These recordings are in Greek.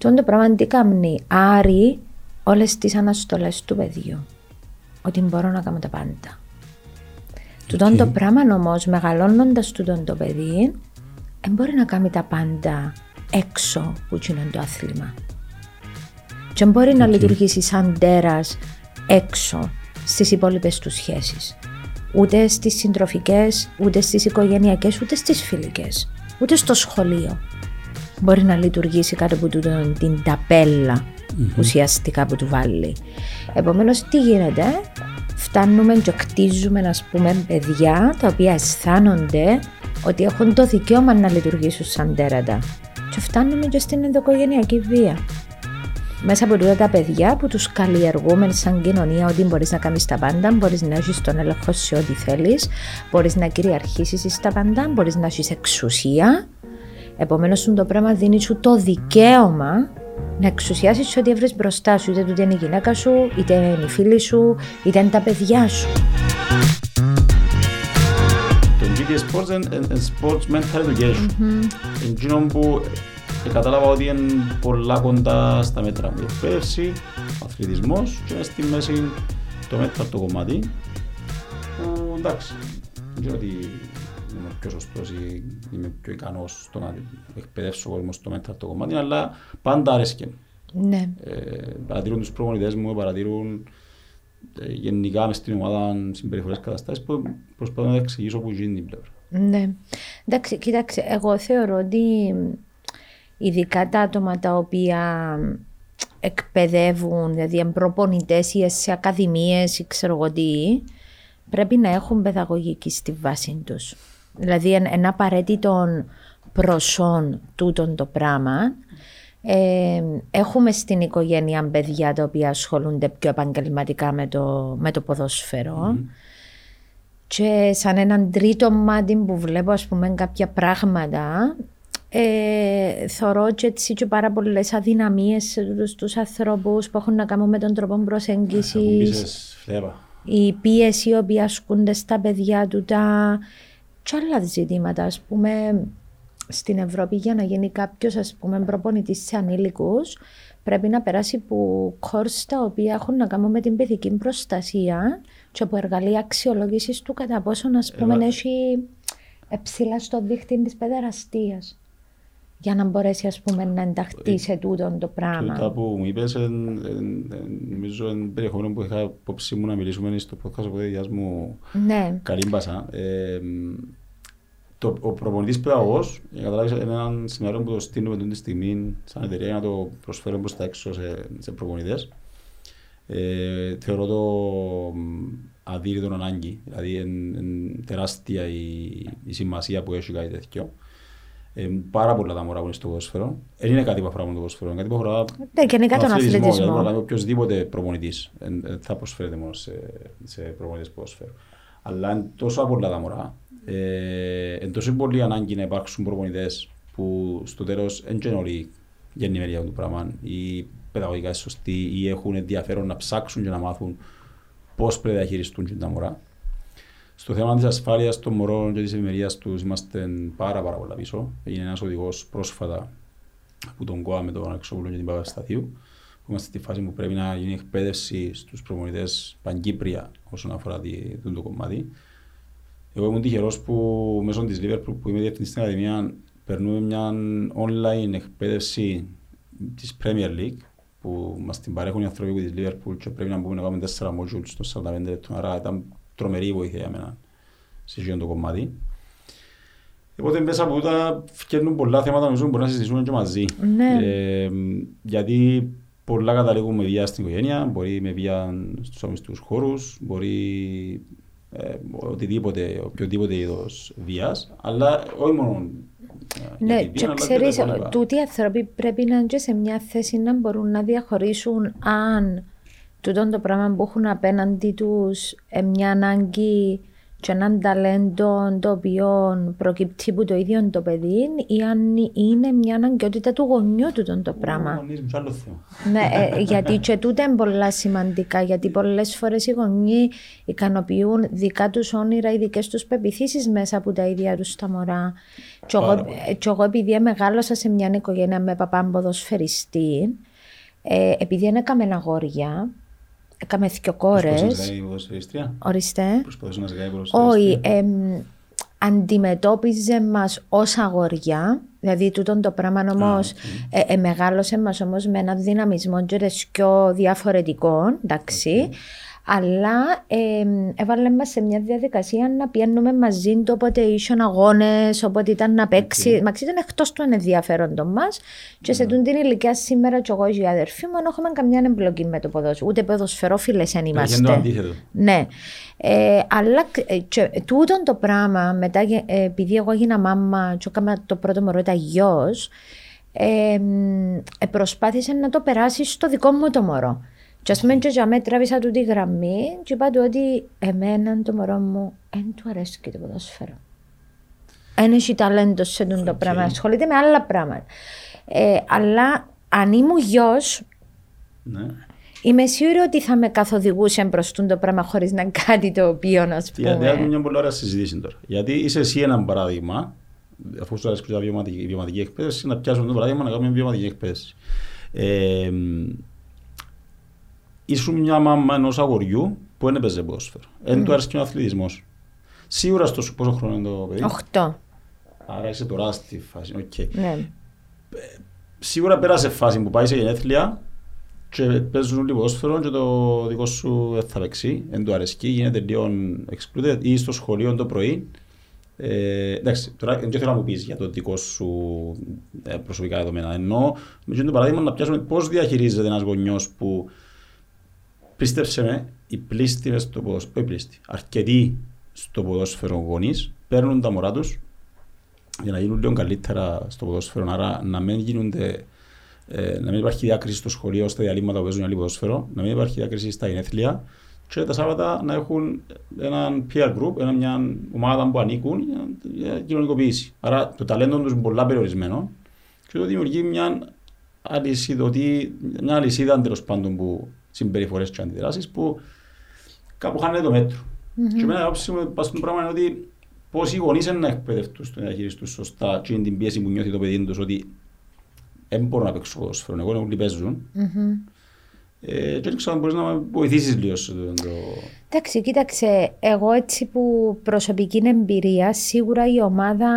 Τον το πράγμα τι κάνει, άρει όλες τις αναστολές του παιδιού. Ότι μπορώ να κάνω τα πάντα. Okay. το πράγμα όμως, μεγαλώνοντας τούτον το παιδί, δεν μπορεί να κάνει τα πάντα έξω που είναι το άθλημα. Και μπορεί να λειτουργήσει σαν τέρας έξω στις υπόλοιπες τους σχέσεις. Ούτε στις συντροφικές, ούτε στις οικογενειακές, ούτε στις φιλικές, ούτε στο σχολείο. Μπορεί να λειτουργήσει κάτω από την ταπέλα ουσιαστικά που του βάλει. Επομένως, τι γίνεται, φτάνουμε και κτίζουμε, ας πούμε, παιδιά τα οποία αισθάνονται ότι έχουν το δικαίωμα να λειτουργήσουν σαν τέρατα. Και φτάνουμε και στην ενδοκογενειακή βία. Μέσα από τούτα τα παιδιά που τους καλλιεργούμε σαν κοινωνία ότι μπορείς να κάνεις τα πάντα, μπορείς να έχεις τον έλεγχο σε ό,τι θέλεις, μπορείς να κυριαρχήσεις στα πάντα, μπορείς να έχεις εξουσία. Επομένως, το πράγμα δίνει σου το δικαίωμα να εξουσιάσεις ό,τι βρει μπροστά σου, είτε τούτη είναι η γυναίκα σου, είτε είναι η φίλη σου, είτε είναι τα παιδιά σου. Το GT Sports είναι sports mental education. Εκείνο που κατάλαβα ότι είναι πολλά κοντά στα μέτρα μου. Η εκπαίδευση, ο αθλητισμός και στη μέση το mental το κομμάτι. Εντάξει, δεν ξέρω ότι είμαι πιο σωστός ή είμαι πιο ικανός στο να εκπαιδεύσω κόσμος στο mental το κομμάτι, αλλά πάντα άρεσκε. Ναι. Ε, παρατηρούν τους προπονητές μου, παρατηρούν ε, γενικά μες στην ομάδα συμπεριφορές καταστάσεις που προσπαθώ να εξηγήσω που γίνει την πλευρά. Ναι. Εντάξει, κοίταξε, εγώ θεωρώ ότι ειδικά τα άτομα τα οποία εκπαιδεύουν, δηλαδή προπονητές ή σε ακαδημίες ή ξέρω εγώ τι, πρέπει να έχουν παιδαγωγική στη βάση τους. Δηλαδή, ένα απαραίτητο προσόν τούτον το πράγμα. Ε, έχουμε στην οικογένεια παιδιά τα οποία ασχολούνται πιο επαγγελματικά με το, με το ποδόσφαιρο. Και σαν έναν τρίτο μάτι που βλέπω ας πούμε κάποια πράγματα ε, θωρώ και έτσι και πάρα πολλές αδυναμίες στου ανθρώπους που έχουν να κάνουν με τον τρόπο προσέγγισης. Η πίεση η οποία ασκούνται στα παιδιά του, τα και άλλα ζητήματα, ας πούμε, στην Ευρώπη για να γίνει κάποιος προπονητής σε ανήλικους, πρέπει να περάσει από κόρς τα οποία έχουν να κάνουν με την παιδική προστασία και από εργαλεία αξιολόγησης του κατά πόσο ας πούμε, έχει ψηλά στο δίχτυ της παιδεραστίας για να μπορέσει ας πούμε, να ενταχθεί ε, σε τούτο το πράγμα. Τούτα που μου είπες, νομίζω είναι περιεχόμενο που είχα υπόψη μου να μιλήσουμε στο podcast από διάς μου ναι. καλύμπασα. Ε, το, ο προπονητής παιδαγωγός, για καταλάβεις, είναι ένα σενάριο που το στείλουμε αυτή τη στιγμή σαν εταιρεία για να το προσφέρουμε προς τα έξω σε, σε προπονητές. Ε, θεωρώ το αδύρυτο ανάγκη, δηλαδή είναι τεράστια η, η σημασία που έχει κάτι τέτοιο. Ε, πάρα πολλά τα μωρά που είναι στο ποδόσφαιρο. Δεν είναι κάτι που αφορά μόνο το ποδόσφαιρο. Είναι κάτι που αφορά ναι, και είναι τον αθλητισμό. Δηλαδή, οποιοδήποτε προπονητής θα προσφέρεται μόνο σε, σε προπονητές ποδόσφαιρο. Αλλά είναι τόσο πολλά τα μωρά. Ε, είναι τόσο πολύ ανάγκη να υπάρξουν προπονητές που στο τέλος δεν είναι όλοι γεννημένοι για αυτό το πράγμα ή παιδαγωγικά σωστοί ή έχουν ενδιαφέρον να ψάξουν και να μάθουν πώς πρέπει να χειριστούν τα μωρά. Στο θέμα της ασφάλειας των μωρών και της ευημερίας τους είμαστε πάρα, πάρα πολλά πίσω. Έγινε ένας οδηγός πρόσφατα από τον ΚΟΑ με τον Αξόπουλο και την Παπασταθίου. Που είμαστε στη φάση που πρέπει να γίνει εκπαίδευση στους προμονητές παγκύπρια όσον αφορά το κομμάτι. Εγώ ήμουν τυχερός που μέσω της Liverpool που είμαι διευθυντής στην Ακαδημία περνούμε μια online εκπαίδευση της Premier League που μας την παρέχουν οι άνθρωποι της Liverpool και πρέπει να μπούμε να κάνουμε 4 modules στο 45 λεπτό. Άρα ήταν τρομερή βοήθεια για μένα σε αυτό το κομμάτι. Οπότε μέσα από τούτα φτιάχνουν πολλά θέματα νομίζω μπορεί να συζητήσουμε και μαζί. Ναι. Ε, γιατί πολλά καταλήγουν με βία στην οικογένεια, μπορεί με βία στους αμυστικούς χώρους, μπορεί ε, οτιδήποτε, οποιοδήποτε είδος βίας, αλλά όχι μόνο ε, ναι, και ξέρεις, τούτοι οι άνθρωποι πρέπει να είναι σε μια θέση να μπορούν να διαχωρίσουν αν τούτο το πράγμα που έχουν απέναντι τους ε, μια ανάγκη και έναν ταλέντο το οποίο προκύπτει από το ίδιο το παιδί ή αν είναι μια αναγκαιότητα του γονιού του τον το πράγμα. ναι, ε, γιατί και τούτα είναι πολλά σημαντικά, γιατί πολλές φορές οι γονεί ικανοποιούν δικά τους όνειρα ή δικέ τους πεπιθήσεις μέσα από τα ίδια τους τα μωρά. Και εγώ, και εγώ, επειδή μεγάλωσα σε μια οικογένεια με παπά ποδοσφαιριστή, ε, επειδή δεν έκαμε αγόρια, έκαμε δύο κόρε. Ορίστε. Προσπαθούσε να ζυγάει Όχι. Αντιμετώπιζε μας ως αγόρια, δηλαδή τούτο το πράγμα όμως ε, ε, μεγάλωσε μας όμως με ένα δυναμισμό και διαφορετικό, εντάξει αλλά ε, έβαλε μας σε μια διαδικασία να πιένουμε μαζί του όποτε ήσουν αγώνες, όποτε ήταν να παίξει. Okay. Μα ήταν εκτός του ενδιαφέροντο μας. Και σε mm. την ηλικία σήμερα, και εγώ και οι αδερφοί μου, δεν έχουμε καμιά εμπλοκή με το ποδόσφαιρο. Ούτε ποδοσφαιρόφιλες αν είμαστε. Είναι το αντίθετο. Ναι. Ε, αλλά ε, και, τούτο το πράγμα, μετά, ε, επειδή εγώ έγινα μάμα, και έκανα το πρώτο μωρό, ήταν γιος, ε, ε, προσπάθησε να το περάσει στο δικό μου το μωρό. Και ας πούμε και για μένα τράβησα του τη γραμμή και είπα του ότι εμένα το μωρό μου δεν του αρέσει και το ποδόσφαιρο. Δεν έχει ταλέντο σε αυτό το πράγμα, ασχολείται με άλλα πράγματα. Ε, αλλά αν ήμουν γιος, ναι. Είμαι σίγουρη ότι θα με καθοδηγούσε προς το πράγμα χωρίς να κάτι το οποίο να σου πούμε. Γιατί έχουμε μια πολύ ωραία συζήτηση τώρα. Γιατί είσαι εσύ ένα παράδειγμα, αφού σου αρέσει η βιωματική, βιωματική εκπαίδευση, να πιάσουμε το παράδειγμα να κάνουμε βιωματική εκπαίδευση. Ε, ήσουν μια μάμα ενός αγοριού που δεν έπαιζε ποδόσφαιρο. Δεν του άρεσε και ο αθλητισμός. Σίγουρα στο πόσο χρόνο είναι το παιδί; 8. Άρα είσαι τώρα στη φάση. Okay. Ναι. Σίγουρα πέρασε φάση που πάει σε γενέθλια και παίζουν όλοι ποδόσφαιρο και το δικό σου δεν θα παίξει. Δεν του αρέσει, γίνεται λίγο excluded ή στο σχολείο το πρωί. Ε, εντάξει, τώρα δεν θέλω να μου πεις για το δικό σου ε, προσωπικά δεδομένα. Ενώ με το παράδειγμα να πιάσουμε πώς διαχειρίζεται ένας γονιός που Πίστεψε με, οι πλήστοι μες στο ποδόσφαιρο, όχι πλήστοι, αρκετοί στο ποδόσφαιρο γονείς παίρνουν τα μωρά τους για να γίνουν λίγο καλύτερα στο ποδόσφαιρο, άρα να μην γίνονται ε, να μην υπάρχει διάκριση στο σχολείο στα διαλύματα που παίζουν άλλοι ποδόσφαιρο, να μην υπάρχει διάκριση στα γενέθλια και τα Σάββατα να έχουν έναν peer group, ένα, μια ομάδα που ανήκουν για κοινωνικοποίηση. Άρα το ταλέντο τους είναι πολλά περιορισμένο και το δημιουργεί μια αλυσίδα, μια αλυσίδα τέλος πάντων που συμπεριφορές και αντιδράσεις που κάπου χάνεται το μέτρο. Mm-hmm. Και εμένα άποψη μου στο πράγμα είναι ότι πώς οι γονείς είναι να εκπαιδευτούν στο να διαχειριστούν σωστά και είναι την πίεση που νιώθει το παιδί τους ότι δεν μπορώ να παίξω ποδόσφαιρο, εγώ όλοι παίζουν. Mm-hmm. Ε, και δεν ξέρω αν μπορείς να με βοηθήσεις λίγο στο το... Εντάξει, κοίταξε, εγώ έτσι που προσωπική εμπειρία, σίγουρα η ομάδα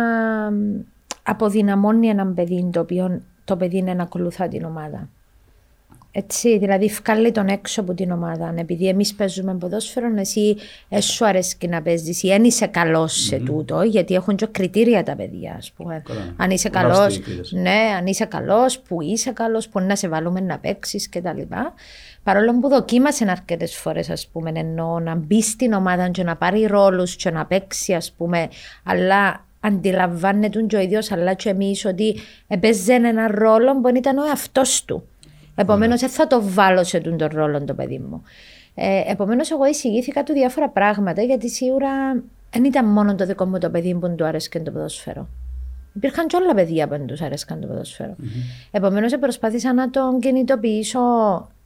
αποδυναμώνει έναν παιδί το οποίο το παιδί είναι να ακολουθά την ομάδα. Έτσι, δηλαδή, βγάλει τον έξω από την ομάδα. Επειδή εμείς παίζουμε ποδόσφαιρο, εσύ ε, σου αρέσει να παίζεις ή δεν είσαι καλός σε τούτο, γιατί έχουν και κριτήρια τα παιδιά, ας πούμε. Αν είσαι καλός, ναι, αν είσαι καλός, που είσαι καλός, που να σε βάλουμε να παίξεις κτλ. Παρόλο που δοκίμασε αρκετές φορές, ας πούμε, ενώ να μπει στην ομάδα και να πάρει ρόλους και να παίξει, ας πούμε, αλλά αντιλαμβάνεται και ο ίδιος, αλλά και εμείς ότι έπαιζε ένα ρόλο που ήταν ο εαυτός του. Επομένως, δεν θα το βάλω σε τον ρόλο το παιδί μου. Ε, Επομένως, εγώ εισηγήθηκα του διάφορα πράγματα γιατί σίγουρα δεν ήταν μόνο το δικό μου το παιδί που του άρεσε το ποδόσφαιρο. Υπήρχαν και όλα παιδιά που τους άρεσαν το ποδόσφαιρο. Mm-hmm. Επομένως, προσπάθησα να τον κινητοποιήσω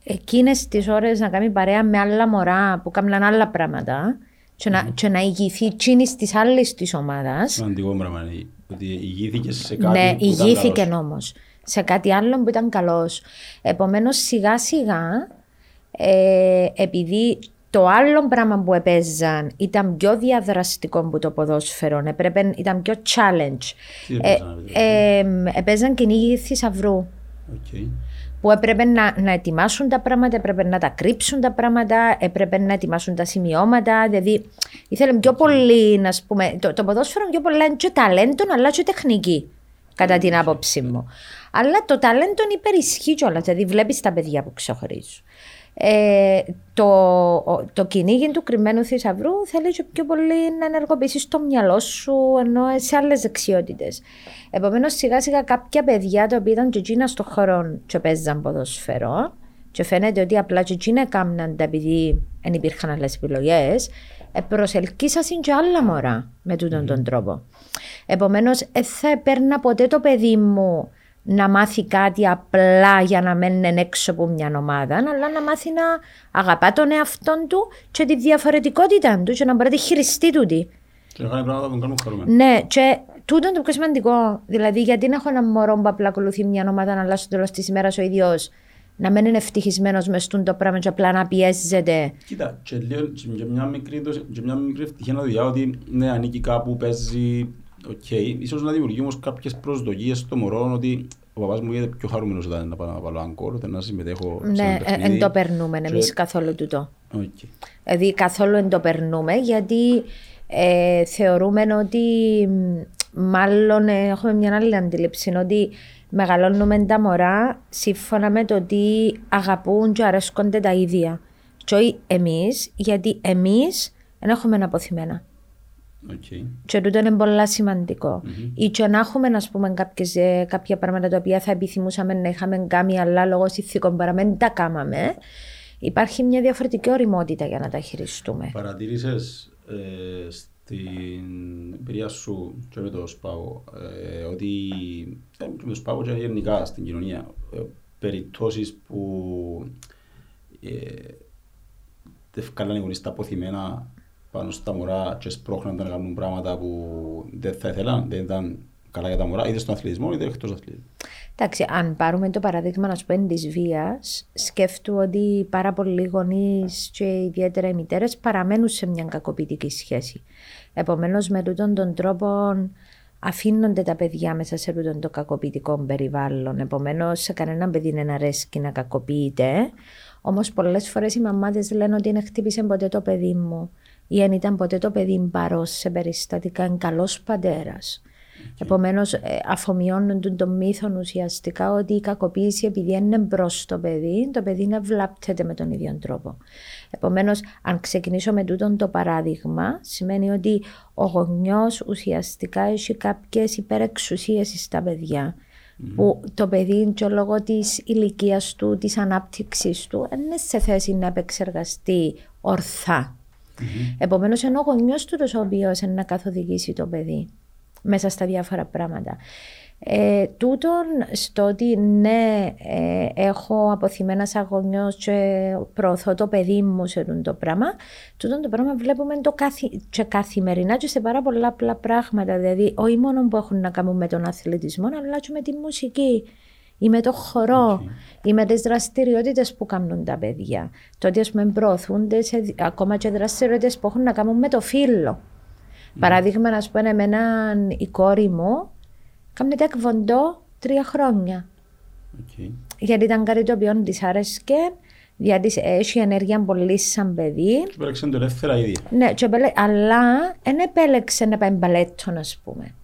εκείνες τις ώρες να κάνει παρέα με άλλα μωρά που κάνουν άλλα πράγματα και, mm-hmm. να, και να ηγηθεί εκείνης της άλλης της ομάδας. Σημαντικό πράγμα. Ότι ηγήθηκε σε κάτι. Ναι, ηγήθηκε όμω σε κάτι άλλο που ήταν καλός. Επομένως, σιγά σιγά, ε, επειδή το άλλο πράγμα που έπαιζαν ήταν πιο διαδραστικό από το ποδόσφαιρο, έπρεπε, ήταν πιο challenge. ε, ε, έπαιζαν κυνήγι θησαυρού. Okay. Που έπρεπε να, να ετοιμάσουν τα πράγματα, έπρεπε να τα κρύψουν τα πράγματα, έπρεπε να ετοιμάσουν τα σημειώματα. Δηλαδή, ήθελε πιο πολύ, να πούμε, το, το ποδόσφαιρο πιο πολύ και ταλέντο, αλλά και τεχνική, κατά την άποψή μου. Αλλά το ταλέντο υπερισχύει κιόλας. Δηλαδή, βλέπεις τα παιδιά που ξεχωρίζουν. Ε, το, το κυνήγι του κρυμμένου θησαυρού θέλει και πιο πολύ να ενεργοποιήσει το μυαλό σου ενώ σε άλλες δεξιότητες. Επομένως, σιγά σιγά κάποια παιδιά τα οποία ήταν και εκείνα στον χώρο και παίζαν ποδοσφαιρό, και φαίνεται ότι απλά και εκείνα έκαναν τα επειδή δεν υπήρχαν άλλες επιλογές, ε, προσελκύσασαν και άλλα μωρά με τούτον τον τρόπο. Επομένως, δεν θα έπαιρνα ποτέ το παιδί μου να μάθει κάτι απλά για να μένει έξω από μια ομάδα, αλλά να μάθει να αγαπά τον εαυτό του και τη διαφορετικότητα του και να μπορεί να τη χειριστεί τούτη. Και να κάνει πράγματα που τον κάνουν χαρούμενο. Ναι, και τούτο είναι το πιο σημαντικό. Δηλαδή, γιατί να έχω ένα μωρό που απλά ακολουθεί μια ομάδα, αλλά στο τέλος της ημέρας ο ίδιος να μην είναι ευτυχισμένος μες τούντο πράγμα και απλά να πιέζεται. Κοίτα, και, λίγο, και και μια μικρή, δόση- και μια μικρή ευτυχία να δει ότι ναι, ανήκει κάπου, παίζει, οκ. Ίσως να δημιουργεί όμως κάποιες προσδοκίες στο μωρό ότι ο παπάς μου γίνεται πιο χαρούμενος όταν να πάω να βάλω γκολ, όταν να συμμετέχω σε Ναι, ένα ε, παιχνίδι. εν το περνούμε Και- εμείς καθόλου τούτο. Οκ. Δηλαδή καθόλου εν το περνούμε γιατί ε, θεωρούμε ότι μ, μάλλον ε, έχουμε μια άλλη αντίληψη ότι μεγαλώνουμε τα μωρά σύμφωνα με το ότι αγαπούν και αρέσκονται τα ίδια. Και όχι εμείς, γιατί εμείς δεν έχουμε απωθημένα. Οκ. Και τούτο είναι πολύ σημαντικό. Ή και να έχουμε ας πούμε, κάποιες, ε, κάποια πράγματα τα οποία θα επιθυμούσαμε να είχαμε κάνει, αλλά λόγω συνθήκων παραμένει εν τα κάμαμε. Υπάρχει μια διαφορετική οριμότητα για να τα χειριστούμε. Παρατήρησες ε, στην εμπειρία σου και με το ΣΠΑΟ ε, ότι ε, και με το ΣΠΑΟ και γενικά στην κοινωνία ε, περιπτώσεις που ε, δεν βγάλανε οι γονείς τα αποθυμένα πάνω στα μωρά και σπρώχναν τα να κάνουν πράγματα που δεν θα ήθελαν, δεν ήταν καλά για τα μωρά, είτε στον αθλητισμό είτε εκτός αθλητισμού. Εντάξει, αν πάρουμε το παράδειγμα να σου πω της βίας, σκέφτομαι ότι πάρα πολλοί γονείς και ιδιαίτερα οι μητέρες παραμένουν σε μια κακοποιητική σχέση. Επομένως, με τούτον τον τρόπο αφήνονται τα παιδιά μέσα σε τούτον το κακοποιητικό περιβάλλον. Επομένως, σε κανέναν παιδί δεν αρέσει να κακοποιείται. Όμως, πολλές φορές οι μαμάδες λένε ότι δεν χτύπησε ποτέ το παιδί μου ή αν ήταν ποτέ το παιδί παρό σε περιστατικά, είναι καλός πατέρας. Επομένως, αφομοιώνουν τον το μύθο ουσιαστικά ότι η κακοποίηση επειδή είναι μπρος το παιδί, το παιδί να βλάπτεται με τον ίδιο τρόπο. Επομένως, αν ξεκινήσω με τούτον το παράδειγμα, σημαίνει ότι ο γονιός ουσιαστικά έχει κάποιες υπερεξουσίες στα παιδιά. Που το παιδί, και λόγω της ηλικίας του, της ανάπτυξης του, δεν είναι σε θέση να επεξεργαστεί ορθά. Επομένως, είναι ο γονιός του ο οποίο να καθοδηγήσει το παιδί μέσα στα διάφορα πράγματα. Ε, τούτον στο ότι ναι, ε, έχω αποθυμένα σαν γονιός και προωθώ το παιδί μου σε τούτο το πράγμα, τούτον το πράγμα βλέπουμε το καθη, και καθημερινά και σε πάρα πολλά απλά πράγματα. Δηλαδή, όχι μόνο που έχουν να κάνουν με τον αθλητισμό, αλλά και με τη μουσική ή με το χορό ή με τις δραστηριότητες που κάνουν τα παιδιά. Το ότι ας πούμε προωθούνται σε, ακόμα και δραστηριότητες που έχουν να κάνουν με το φύλο. Παράδειγμα, να σου πω εμένα η κόρη μου κάνει τάεκβοντο τρία χρόνια. Οκ. Γιατί ήταν κάτι το οποίο της άρεσκε, γιατί έχει ενέργεια πολύ σαν παιδί. Και επέλεξεν το ελεύθερα ήδη. Ναι, και επέλε- αλλά δεν επέλεξε να πάει μπαλέτο, ας πούμε.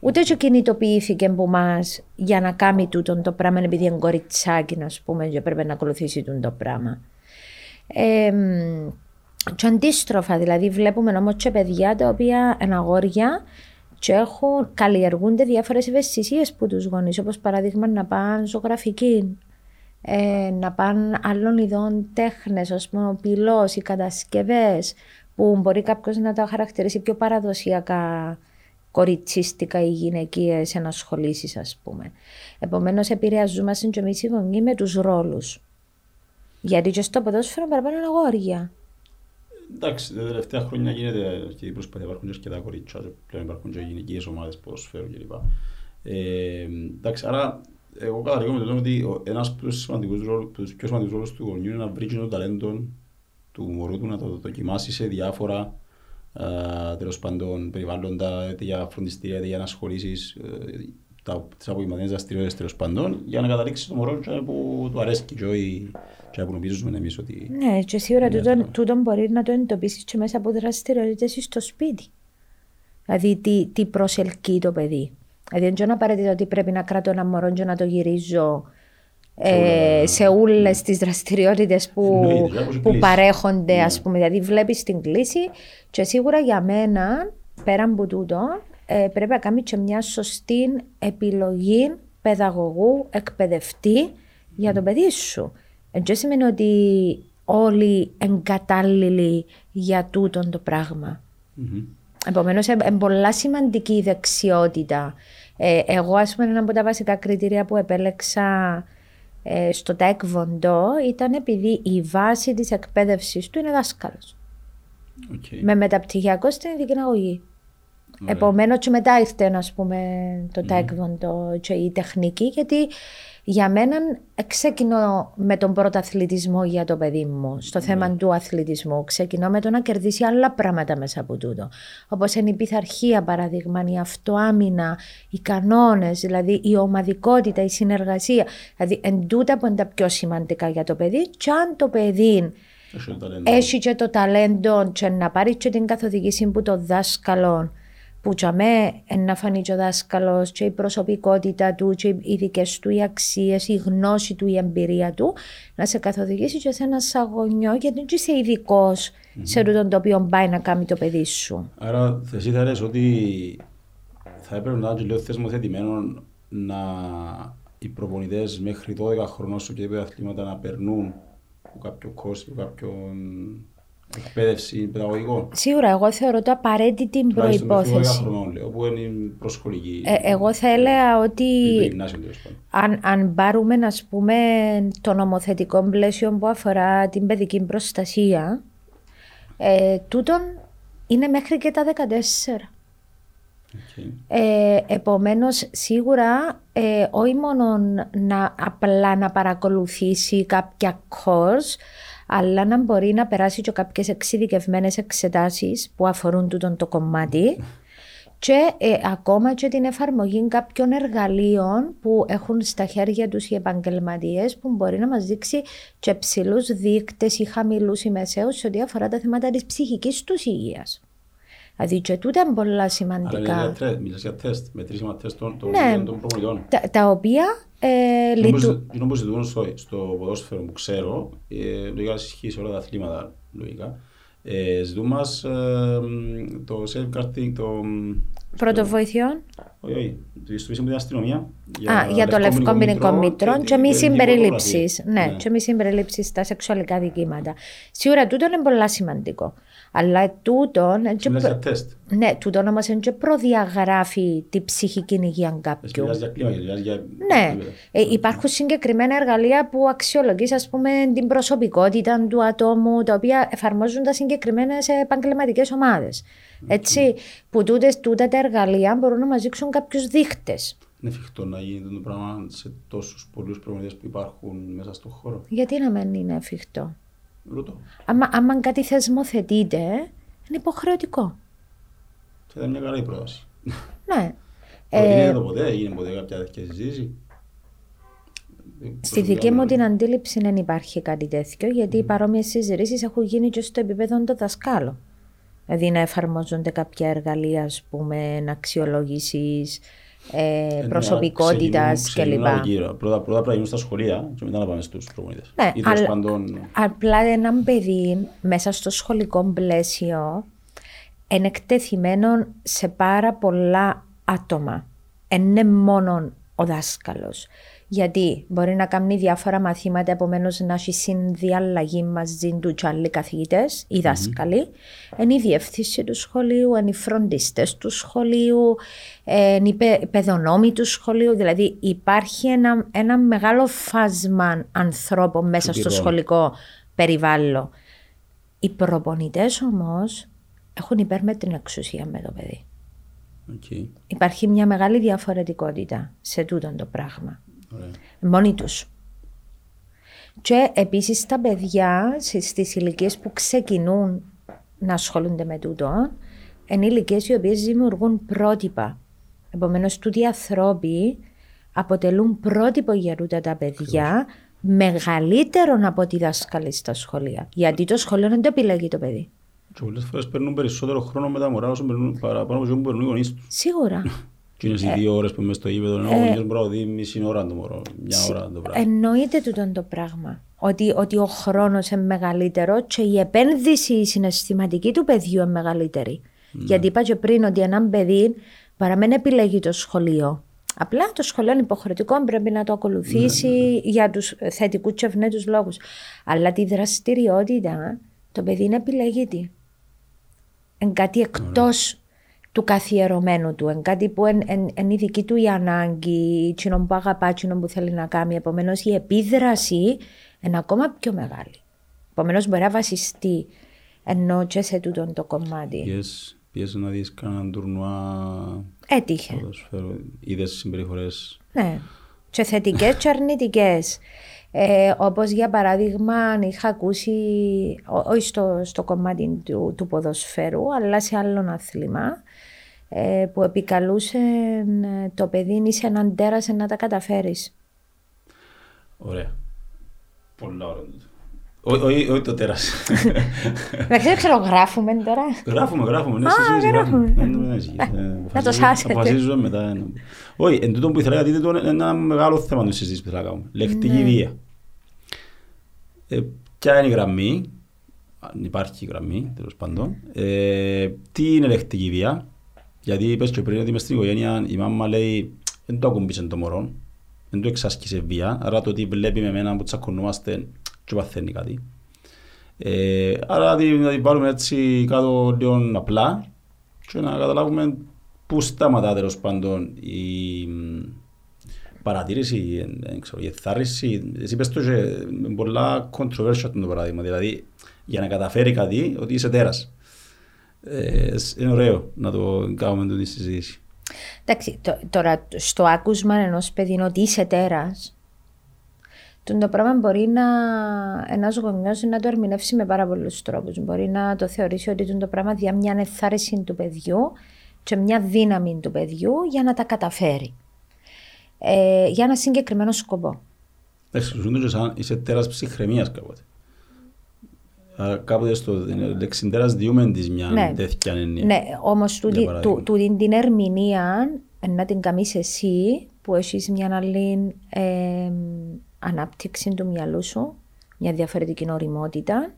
Ούτε και κινητοποιήθηκε από εμάς για να κάνει τούτο το πράγμα, επειδή είναι κοριτσάκι, ας πούμε, και πρέπει να ακολουθήσει τούτο το πράγμα. Ε, μ, και αντίστροφα, δηλαδή βλέπουμε όμως και παιδιά τα οποία είναι αγόρια και έχουν, καλλιεργούνται διάφορες ευαισθησίες που τους γονείς, όπως παράδειγμα να πάνε ζωγραφική, ε, να πάνε άλλων ειδών τέχνες, ας πούμε, ο πυλός, οι κατασκευές, που μπορεί κάποιος να τα χαρακτηρίσει πιο παραδοσιακά κοριτσίστικα ή γυναικείες ενασχολήσεις, ας πούμε. Επομένως, επηρεαζόμαστε και εμείς οι γονείς με τους ρόλους. Γιατί και στο ποδόσφαιρο παραπάνω είναι αγόρια. Εντάξει, τα τελευταία χρόνια γίνεται και η προσπάθεια υπάρχουν και αρκετά κορίτσια, και πλέον υπάρχουν και γυναικείες ομάδες ποδοσφαίρου κλπ. Ε, εντάξει, άρα εγώ καταλήγω με το ότι ο- ένας από τους, σημαντικούς ρόλους, από τους πιο σημαντικούς ρόλους του γονιού είναι να βρει και το ταλέντο του μωρού του, να το δοκιμάσει σε διάφορα ε, τέλος πάντων περιβάλλοντα, είτε για φροντιστήρια, είτε για ανασχολήσεις, ε, τα, τις απογευματινές δραστηριότητες τέλος πάντων, για να καταλήξεις το μωρό και που του αρέσει και όχι και που νομίζουμε εμείς ότι Ναι, και σίγουρα είναι τούτον, εύκολο. τούτον μπορείς να το εντοπίσεις και μέσα από δραστηριότητες στο σπίτι. Δηλαδή, τι, τι προσελκύει το παιδί. Δηλαδή, δεν είναι απαραίτητο ότι πρέπει να κρατώ ένα μωρό και να το γυρίζω ε, σε όλες τις δραστηριότητες που, Εννοείται, και όπως η που κλίση. παρέχονται, Ναι. ας πούμε. Δηλαδή, βλέπεις την κλίση και σίγουρα για μένα, πέραν από τούτο, ε, πρέπει να κάνεις και μια σωστή επιλογή παιδαγωγού, εκπαιδευτή για το παιδί σου. Δεν σημαίνει ότι όλοι εν κατάλληλοι για τούτον το πράγμα. Μμμ. Επομένως, είναι πολλά σημαντική η δεξιότητα. Ε, εγώ, ας πούμε, ένα από τα βασικά κριτήρια που επέλεξα ε, στο Taekwondo ήταν επειδή η βάση της εκπαίδευσης του είναι δάσκαλος. Οκ. Με μεταπτυχιακό στην ειδική αγωγή. Ωραία. Επομένως, και μετά ήρθε ας πούμε, το Taekwondo και η τεχνική, γιατί για μένα ξεκινώ με τον πρωταθλητισμό για το παιδί μου, στο θέμα του αθλητισμού. Ξεκινώ με το να κερδίσει άλλα πράγματα μέσα από τούτο. Όπως είναι η πειθαρχία, παράδειγμα, η αυτοάμυνα, οι κανόνες, δηλαδή η ομαδικότητα, η συνεργασία. Δηλαδή, εν τούτα που είναι τα πιο σημαντικά για το παιδί, και αν το παιδί Έχει το ταλέντο. έχει και το ταλέντο και να πάρει και την καθοδήγηση που το δάσκαλο που για μέ να φανεί και ο δάσκαλος και η προσωπικότητα του και οι δικές του οι αξίες, η γνώση του, η εμπειρία του να σε καθοδηγήσει και σε ένα σαγωνιό γιατί δεν είσαι ειδικός σε τούτο το οποίο πάει να κάνει το παιδί σου. Άρα, εσύ θα λες ότι θα έπρεπε να είναι και λίγο θεσμοθετημένο να οι προπονητές μέχρι 12 χρονών στο κέντρο αθλήματα να περνούν από κάποιο κόσμο, από κάποιον εκπαίδευση παιδαγωγικό. Σίγουρα εγώ θεωρώ το απαραίτητη Τουλάχιστον μέχρι 12 προϋπόθεση. χρονών, λέω, που είναι η προσχολική. Ε, εγώ θα έλεγα ότι το γυμνάσιο, τέλος πάντων. αν, αν πάρουμε να πούμε το νομοθετικό πλαίσιο που αφορά την παιδική προστασία, ε, τούτον είναι μέχρι και τα 14. Οκ. Ε, επομένως, σίγουρα, ε, όχι μόνο να, απλά να παρακολουθήσει κάποια course, αλλά να μπορεί να περάσει και κάποιες εξειδικευμένες εξετάσεις που αφορούν τούτον το κομμάτι και ε, ακόμα και την εφαρμογή κάποιων εργαλείων που έχουν στα χέρια τους οι επαγγελματίες που μπορεί να μας δείξει και ψηλούς δείκτες ή χαμηλούς ή μεσαίους σε ό,τι αφορά τα θέματα της ψυχικής τους υγείας. Δηλαδή και τούτα είναι πολλά Αλλά μιλάς σημαντικά. για τρε- μιλάς για τεστ, μετρήσιμα τεστ των των- Ναι. των προπονητών. Τα, τα οποία ε, λειτου... Είναι όπως ζητούν στο, στο ποδόσφαιρο που ξέρω, ε, λογικά ισχύει σε όλα τα αθλήματα, λογικά. Ε, ζητούν μας ε, μ, το safeguarding, το... μ, πρωτοβοηθειών. Όχι, όχι, το ιστοποιήσαμε την αστυνομία. Α, για το λευκό ποινικό μήτρο και την μη παιδική συμπεριλήψεις. πορνογραφία. Ναι, και μη συμπεριλήψεις στα σεξουαλικά δικήματα. Σίγουρα τούτο είναι πολύ σημαντικό. Αλλά τούτο. Μιλάς για τεστ. Ναι, τούτο όμως είναι και προδιαγράφει τη ψυχική υγεία Εσύ κάποιου. μιλάς για κλίμα, μιλάς για... Ναι, ε, υπάρχουν συγκεκριμένα εργαλεία που αξιολογείς ας πούμε την προσωπικότητα του ατόμου τα οποία εφαρμόζουν τα συγκεκριμένες επαγγελματικές ομάδες. Έτσι, που τούτες, τούτα τα εργαλεία μπορούν να μας δείξουν κάποιους δείχτες. Είναι εφικτό να γίνει το πράγμα σε τόσους πολλούς προπονητές που υπάρχουν μέσα στον χώρο. Γιατί να μην είναι εφικτό. Ρωτώ. Άμα, άμα κάτι θεσμοθετείται, είναι υποχρεωτικό. Θα ήταν μια καλή πρόταση. Ναι. Έγινε Ε, το ποτέ, έγινε ποτέ κάποια τέτοια συζήτηση. στη δική μου την αντίληψη δεν υπάρχει κάτι τέτοιο, γιατί οι παρόμοιες συζητήσεις έχουν γίνει και στο επίπεδο των δασκάλων. Δηλαδή να εφαρμόζονται κάποια εργαλεία, ας πούμε, αξιολόγηση ε, προσωπικότητας κλπ. Πρώτα, πρώτα πρέπει να γίνουν στα σχολεία και μετά να πάμε στους προπονητές. Ναι, Ή τέλος αλλά- πάντων, Απλά ένα παιδί μέσα στο σχολικό πλαίσιο είναι εκτεθειμένο σε πάρα πολλά άτομα. Δεν είναι μόνο ο δάσκαλος. Γιατί μπορεί να κάνει διάφορα μαθήματα, επομένως να έχει συνδιαλλαγή μαζί του και άλλοι καθηγητές ή δάσκαλοι. Είναι η διεύθυνση του σχολείου, είναι οι φροντιστές του σχολείου, ε, είναι οι παι- οι παιδονόμοι του σχολείου. Δηλαδή υπάρχει ένα, ένα μεγάλο φάσμα ανθρώπων μέσα στο Επιρροών. σχολικό περιβάλλον. Οι προπονητές όμως έχουν υπέρμετρη εξουσία με το παιδί. οκ, Υπάρχει μια μεγάλη διαφορετικότητα σε τούτο το πράγμα. Ωραία. Μόνοι τους. Και επίσης τα παιδιά σε- στις ηλικίες που ξεκινούν να ασχολούνται με τούτο, είναι ηλικίες οι οποίες δημιουργούν πρότυπα. Επομένως, τούτοι οι ανθρώποι αποτελούν πρότυπο για τούτα τα παιδιά μεγαλύτερον από τη δάσκαλη στα σχολεία. Γιατί το σχολείο δεν το επιλέγει το παιδί. Και πολλές φορές παίρνουν περισσότερο χρόνο με τα μωρά όσο παίρνουν παραπάνω από όσο παίρνουν οι γονείς τους. Σίγουρα. Και είναι οι δύο ώρες που είμαι στο γήπεδο, ενώ ο γονιός μπορεί να δει μισή ώρα το μωρό, μια ώρα το πράγμα. Εννοείται τούτο το πράγμα. Ότι, ότι ο χρόνος είναι μεγαλύτερο και η επένδυση η συναισθηματική του παιδιού είναι μεγαλύτερη. Γιατί είπα και πριν ότι ένα παιδί παραμένει επιλέγει το σχολείο. Απλά το σχολείο είναι υποχρεωτικό, πρέπει να το ακολουθήσει ναι, ναι, για τους θετικούς και ευνέτους λόγους. Αλλά τη δραστηριότητα το παιδί είναι επιλεγήτη. Είναι κάτι εκτός του καθιερωμένου του. Είναι κάτι που είναι η δική του η ανάγκη, εκείνο που αγαπά, εκείνο που θέλει να κάνει. Επομένως η επίδραση είναι ακόμα πιο μεγάλη. Επομένως μπορεί να βασιστεί ενώ και σε τούτο το κομμάτι. Yes. Πιέσαι να δεις κανέναν τουρνουά Έτυχε. Είδες συμπεριφορές. Ναι. Και θετικές και αρνητικές. Ε, όπως για παράδειγμα είχα ακούσει, όχι στο, στο κομμάτι του, του ποδοσφαίρου, αλλά σε άλλο άθλημα, ε, που επικαλούσε ε, το παιδί είσαι έναν τέρας να τα καταφέρεις. Ωραία. Πολλά ωραία. Όχι το τέρας. Δεν ξέρω, γράφουμε τώρα. Γράφουμε, γράφουμε. Ναι, γράφουμε. Να το σάσετε. Αποφασίζουμε μετά. Όχι, εν τούτο που ήθελα γιατί είναι ένα μεγάλο θέμα να συζήτηση που θα κάνουμε. Λεκτική ναι. βία. Ε, ποια είναι η γραμμή, αν υπάρχει γραμμή, τέλος πάντων. Ε, τι είναι λεκτική βία, γιατί είπες και πριν ότι είμαι στην οικογένεια, η μάμα λέει δεν το ακουμπήσε το μωρό, δεν το εξάσκησε βία, άρα το ότι βλέπει με εμένα που τσακωνόμαστε και παθαίνει κάτι. Ε, άρα να την πάρουμε έτσι κάτω λίγο απλά και να καταλάβουμε πού σταματά τέλος πάντων η παρατήρηση, η εθάρρυνση. Εσύ πες το και πολλά controversial το παράδειγμα, δηλαδή για να καταφέρει κάτι ότι είσαι τέρας. Ε, είναι ωραίο να το κάνουμε τη συζήτηση. Εντάξει, τώρα στο άκουσμα ενός παιδί ότι είσαι τέρας το πράγμα μπορεί να ένας γονιός να το ερμηνεύσει με πάρα πολλούς τρόπους. Μπορεί να το θεωρήσει ότι το πράγμα δια μια εθάρρυνση του παιδιού και μια δύναμη του παιδιού για να τα καταφέρει. Ε, για ένα συγκεκριμένο σκοπό. Εξουσούνται σαν είσαι τέρας ψυχραιμίας κάποτε. Κάποτε στο λεξιντέρας διούμε της μια ναι. τέτοια έννοια. Ναι, όμως του, την ερμηνεία να την κάνεις εσύ που έχεις μια άλλη ε, ανάπτυξη του μυαλού σου, μια διαφορετική οριμότητα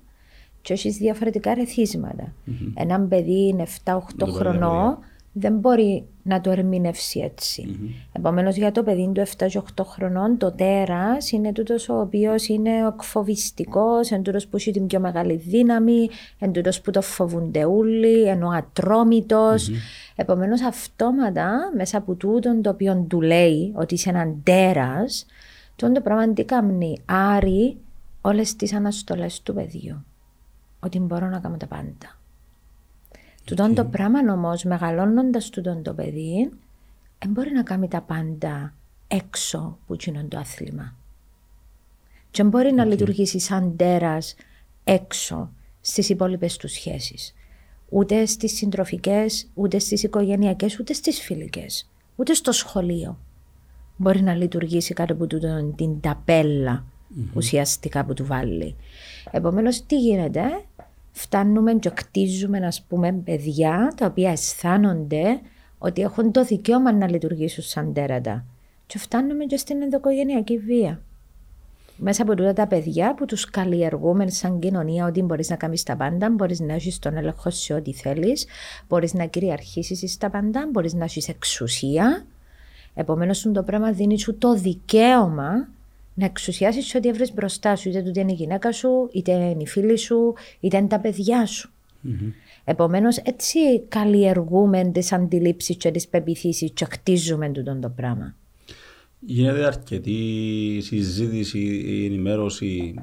και έχεις διαφορετικά ρεθίσματα. Mm-hmm. Ένα παιδί είναι 7-8 χρονών, δεν μπορεί να το ερμηνεύσει έτσι. Mm-hmm. Επομένως, για το παιδί του 7-8 χρονών, το τέρας είναι τούτος ο οποίος είναι ο εκφοβιστικό, είναι τούτος που έχει την πιο μεγάλη δύναμη, είναι τούτος που το φοβούνται όλοι, είναι ο ατρόμητος. Mm-hmm. Επομένως, αυτόματα μέσα από τούτον το οποίο του λέει ότι είσαι έναν τέρας, τον το πράγμα τι κάνει, άρει όλες τις αναστολές του παιδιού. Ότι μπορώ να κάνω τα πάντα. Okay. το πράγμα όμω, μεγαλώνοντας τούτον το παιδί, δεν μπορεί να κάνει τα πάντα έξω που είναι το άθλημα. Και μπορεί να λειτουργήσει σαν τέρας έξω στις υπόλοιπες τους σχέσεις. Ούτε στις συντροφικές, ούτε στις οικογενειακές, ούτε στις φιλικές, ούτε στο σχολείο μπορεί να λειτουργήσει κάτω από τούτο, την ταπέλα mm-hmm. ουσιαστικά που του βάλει. Επομένως τι γίνεται, φτάνουμε και κτίζουμε να πούμε παιδιά τα οποία αισθάνονται ότι έχουν το δικαίωμα να λειτουργήσουν σαν τέρατα. Και φτάνουμε και στην ενδοκογενειακή βία. Μέσα από τούτα τα παιδιά που τους καλλιεργούμε σαν κοινωνία ότι μπορείς να κάνεις τα πάντα, μπορείς να έχεις τον έλεγχο σε ό,τι θέλεις, μπορείς να κυριαρχήσεις τα πάντα, μπορείς να έχεις εξουσία Επομένως, το πράγμα δίνει σου το δικαίωμα να εξουσιάσεις ό,τι έβρεις μπροστά σου, είτε τούτη είναι η γυναίκα σου, είτε είναι η φίλη σου, είτε είναι τα παιδιά σου. Mm-hmm. Επομένως, έτσι καλλιεργούμε τις αντιλήψεις και τις πεπιθήσει και χτίζουμε τούτο το πράγμα. Γίνεται αρκετή συζήτηση, η ενημέρωση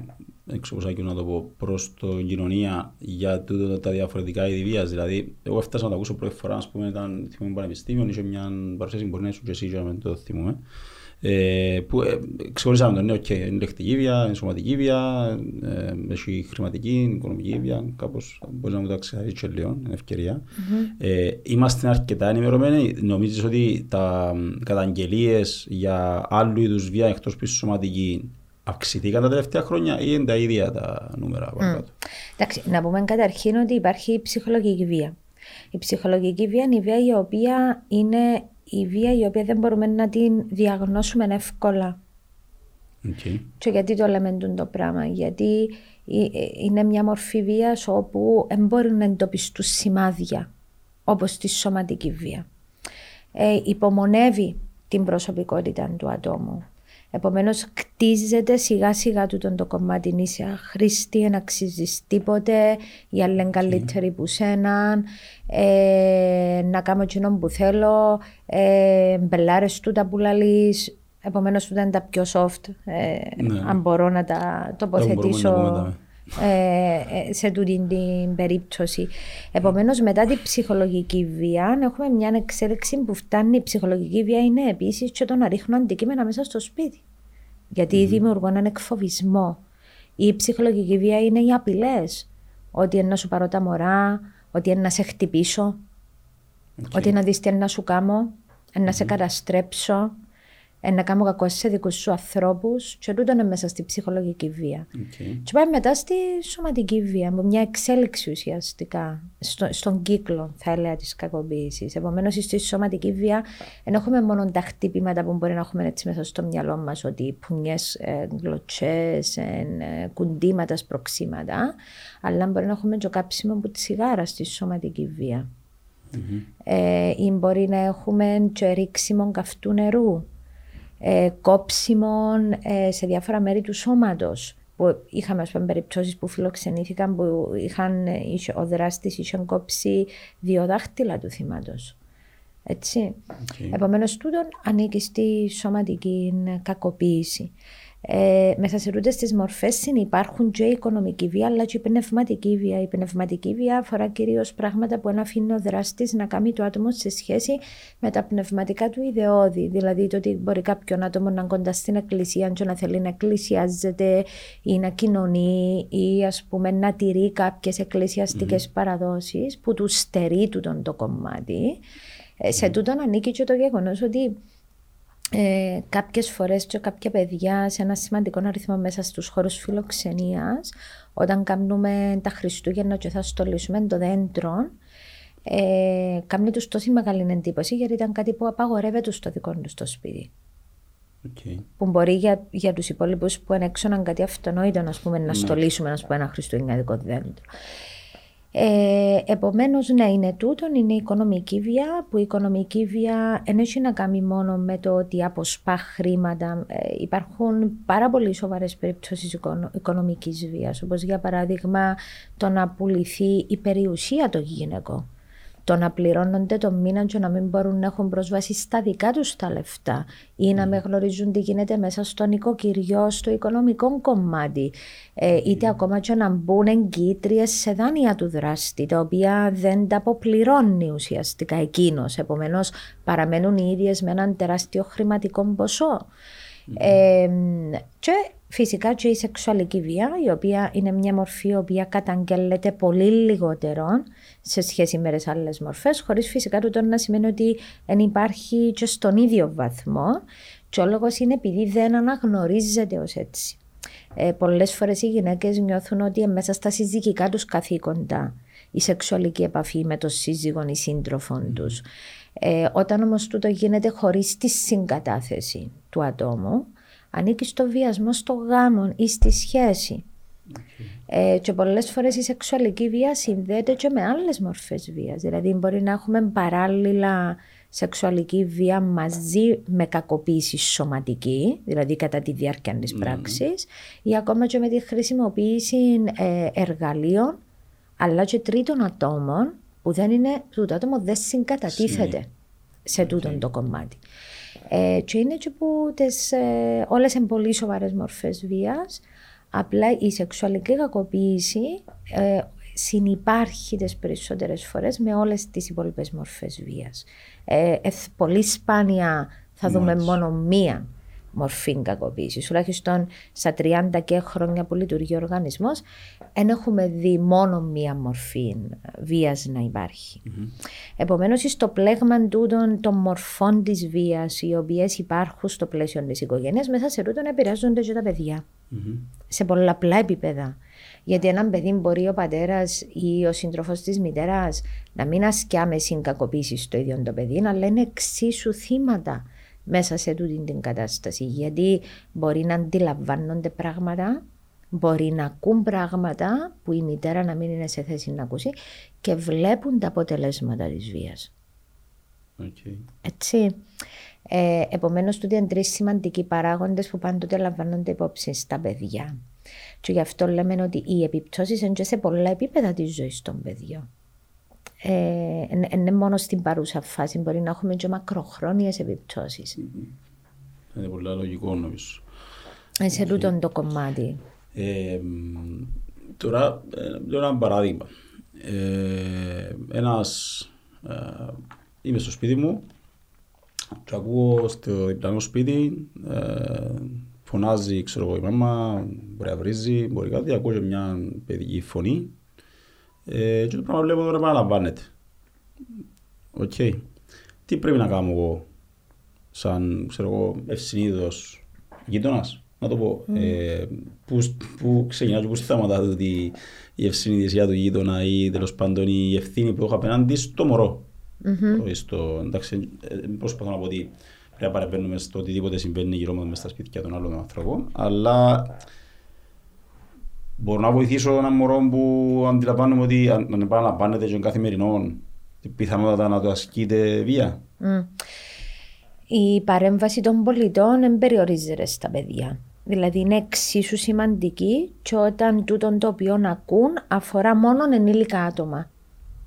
εξωπωσάκι να το πω, προς την κοινωνία για τούτο, τα διαφορετικά είδη βίας. Δηλαδή, εγώ έφτασα να το ακούσω πρώτη φορά, ας πούμε, ήταν θυμούμαι πανεπιστήμιο, είχε μια παρουσίαση μπορεί να είσαι και εσύ, για να το θυμούμε. Ε, που ε, ξεχωρίσαμε τον νέο και είναι λεκτική βία, είναι σωματική βία, ε, έχει χρηματική, οικονομική βία, κάπως μπορεί να μου το αξιάσεις και λίγο, είναι ευκαιρία. Mm-hmm. Ε, είμαστε αρκετά ενημερωμένοι, νομίζεις ότι τα καταγγελίες για άλλου είδους βία εκτός πίσω σωματική αυξηθήκαν τα τελευταία χρόνια ή είναι τα ίδια τα νούμερα mm. Εντάξει, να πούμε καταρχήν ότι υπάρχει ψυχολογική βία. Η ψυχολογική βία είναι η βία η οποία είναι η βία η οποία δεν μπορούμε να την διαγνώσουμε εύκολα. Okay. Και γιατί το λέμε το πράγμα, γιατί είναι μια μορφή βίας όπου δεν μπορούν να εντοπιστούν σημάδια, όπως τη σωματική βία. Ε, υπομονεύει την προσωπικότητα του ατόμου. Επομένως, κτίζεται σιγά σιγά του το κομμάτι. Είσαι αχρήστη, δεν αξίζεις τίποτε. Οι άλλοι είναι καλύτεροι που σένα. Ε, να κάνω εκείνο που θέλω. Ε, Μπελάρες του τα που λαλείς. Επομένως, του είναι τα πιο soft. Ε, ναι. Αν μπορώ να τα τοποθετήσω ε, σε τούτη την περίπτωση. Επομένως, μετά την ψυχολογική βία, έχουμε μια εξέλιξη που φτάνει. Η ψυχολογική βία είναι επίσης και το να ρίχνω αντικείμενα μέσα στο σπίτι. Γιατί mm. δημιουργώ έναν εκφοβισμό. Η ψυχολογική βία είναι οι απειλές. Ότι είναι να σου πάρω τα μωρά, ότι είναι να σε χτυπήσω, ότι να δεις τι είναι να σου κάνω, να σε καταστρέψω, να κάνω κακό σε δικούς σου ανθρώπους, και τούτο είναι μέσα στη ψυχολογική βία. Okay. Και πάμε μετά στη σωματική βία, με μια εξέλιξη ουσιαστικά στο, στον κύκλο, θα έλεγα, της κακοποίησης. Επομένως, στη σωματική βία δεν έχουμε μόνο τα χτύπηματα που μπορεί να έχουμε έτσι μέσα στο μυαλό μας, ότι πουνιές, ε, γλωτσές, ε, κουντήματα, σπροξήματα, αλλά μπορεί να έχουμε και κάψιμο από τη σιγάρα στη σωματική βία. Mm-hmm. Ε, ή μπορεί να έχουμε και ρίξιμο καυτού νερού ε, κόψιμων ε, σε διάφορα μέρη του σώματος. Που είχαμε ας πούμε, περιπτώσεις που φιλοξενήθηκαν που είχαν, ο δράστης είχε κόψει δύο δάχτυλα του θύματος. Έτσι. Okay. Επομένως, τούτον ανήκει στη σωματική κακοποίηση. Ε, μέσα σε τούτε τι μορφές υπάρχουν και η οικονομική βία αλλά και η πνευματική βία. Η πνευματική βία αφορά κυρίως πράγματα που αφήνει ο δράστης να κάνει το άτομο σε σχέση με τα πνευματικά του ιδεώδη. Δηλαδή το ότι μπορεί κάποιον άτομο να κοντά στην εκκλησία και να θέλει να εκκλησιάζεται ή να κοινωνεί ή ας πούμε να τηρεί κάποιες εκκλησιαστικές mm. παραδόσεις που του στερεί του το κομμάτι. Ε, σε τούτον ανήκει και το γεγονός ότι ε, κάποιες φορές και κάποια παιδιά σε ένα σημαντικό αριθμό μέσα στους χώρους φιλοξενίας όταν κάνουμε τα Χριστούγεννα και θα στολίσουμε το δέντρο ε, κάνει τους τόση μεγάλη εντύπωση γιατί ήταν κάτι που απαγορεύεται στο δικό τους στο σπίτι. Okay. Που μπορεί για, για τους υπόλοιπους που είναι έξω να κάτι αυτονόητο να, πούμε, να ναι. στολίσουμε πούμε, ένα χριστουγεννιάτικο δέντρο. Ε, Επομένως, ναι, είναι τούτο, είναι η οικονομική βία, που η οικονομική βία δεν έχει να κάνει μόνο με το ότι αποσπά χρήματα. Ε, υπάρχουν πάρα πολύ σοβαρές περιπτώσεις οικονο, οικονομικής βίας, όπως για παράδειγμα το να πουληθεί η περιουσία των γυναικών το να πληρώνονται το μήνα και να μην μπορούν να έχουν πρόσβαση στα δικά τους τα λεφτά ή να με γνωρίζουν τι γίνεται μέσα στο νοικοκυριό, στο οικονομικό κομμάτι. Ε, είτε ακόμα και να μπουν εγκύτριες σε δάνεια του δράστη, τα οποία δεν τα αποπληρώνει ουσιαστικά εκείνος. Επομένως, παραμένουν οι ίδιες με έναν τεράστιο χρηματικό ποσό. Ε, και φυσικά και η σεξουαλική βία, η οποία είναι μια μορφή η οποία καταγγέλλεται πολύ λιγότερο σε σχέση με τις άλλες μορφές, χωρίς φυσικά τούτο να σημαίνει ότι δεν υπάρχει και στον ίδιο βαθμό. Και ο λόγος είναι επειδή δεν αναγνωρίζεται ως έτσι. Ε, Πολλές φορές οι γυναίκες νιώθουν ότι μέσα στα συζυγικά τους καθήκοντα η σεξουαλική επαφή με τον σύζυγο ή σύντροφο mm. τους. Ε, όταν όμως τούτο γίνεται χωρίς τη συγκατάθεση του ατόμου, ανήκει στο βιασμό, στο γάμο ή στη σχέση. Ε, και πολλές φορές η σεξουαλική βία συνδέεται και με άλλες μορφές βίας. Δηλαδή, μπορεί να έχουμε παράλληλα σεξουαλική βία μαζί με κακοποίηση σωματική, δηλαδή κατά τη διάρκεια της mm. πράξης, ή ακόμα και με τη χρησιμοποίηση ε, εργαλείων, αλλά και τρίτων ατόμων που δεν είναι, που το άτομο δεν συγκατατίθεται σε τούτο το κομμάτι. Ε, και είναι και που τις, ε, όλες είναι πολύ σοβαρές μορφές βίας, απλά η σεξουαλική κακοποίηση ε, συνυπάρχει τις περισσότερες φορές με όλες τις υπόλοιπες μορφές βίας. Ε, ε πολύ σπάνια θα δούμε μόνο μία μορφή κακοποίησης. Τουλάχιστον στα 30 και χρόνια που λειτουργεί ο οργανισμός, δεν έχουμε δει μόνο μία μορφή βίας να υπάρχει. Mm-hmm. Επομένως, στο πλέγμα τούτων των μορφών της βίας, οι οποίες υπάρχουν στο πλαίσιο της οικογένειας, μέσα σε τούτον επηρεάζονται και τα παιδιά. Mm-hmm. Σε πολλαπλά επίπεδα. Γιατί έναν παιδί μπορεί ο πατέρας ή ο σύντροφος της μητέρας να μην ασκεί άμεση κακοποίηση στο ίδιο το παιδί, αλλά είναι εξίσου θύματα μέσα σε τούτη την κατάσταση. Γιατί μπορεί να αντιλαμβάνονται πράγματα, μπορεί να ακούν πράγματα που η μητέρα να μην είναι σε θέση να ακούσει και βλέπουν τα αποτελέσματα της βίας. Okay. Έτσι. Ε, Επομένως, τούτοι είναι τρεις σημαντικοί παράγοντες που πάντοτε λαμβάνονται υπόψη στα παιδιά. Και γι' αυτό λέμε ότι οι επιπτώσεις είναι και σε πολλά επίπεδα της ζωής των παιδιών. Ε, είναι μόνο στην παρούσα φάση, μπορεί να έχουμε και μακροχρόνιες επιπτώσεις. Είναι πολύ λογικό νομίζω. Ε, σε τούτο το κομμάτι. Ε, τώρα, ε, λέω ένα παράδειγμα. Ε, ένας, ε, είμαι στο σπίτι μου και ακούω στο διπλανό σπίτι ε, φωνάζει ξέρω εγώ η μάμα, μπορεί να βρίζει, μπορεί κάτι, ακούω και μια παιδική φωνή ε, και το πράγμα βλέπω τώρα επαναλαμβάνεται. Οκ. Okay. Τι πρέπει να κάνω εγώ σαν ξέρω εγώ ευσυνείδητος γείτονας; Να το πω, mm. ε, που, που ξεκινά και που σταματά ότι η ευσυνειδησία του γείτονα ή τέλος πάντων η ευθύνη που έχω απέναντι στο μωρό. Mm-hmm. Στο, εντάξει, ε, προσπαθώ να πω ότι πρέπει να παραπαίνουμε στο οτιδήποτε συμβαίνει γύρω μας στα σπίτια των άλλων ανθρώπων, αλλά μπορώ να βοηθήσω έναν μωρό που αντιλαμβάνομαι ότι αν επαναλαμβάνεται και καθημερινό, πιθανότατα να το ασκείται βία. Mm. Η παρέμβαση των πολιτών δεν περιορίζεται στα παιδιά. Δηλαδή είναι εξίσου σημαντική και όταν τούτον το οποίο ακούν αφορά μόνο ενήλικα άτομα.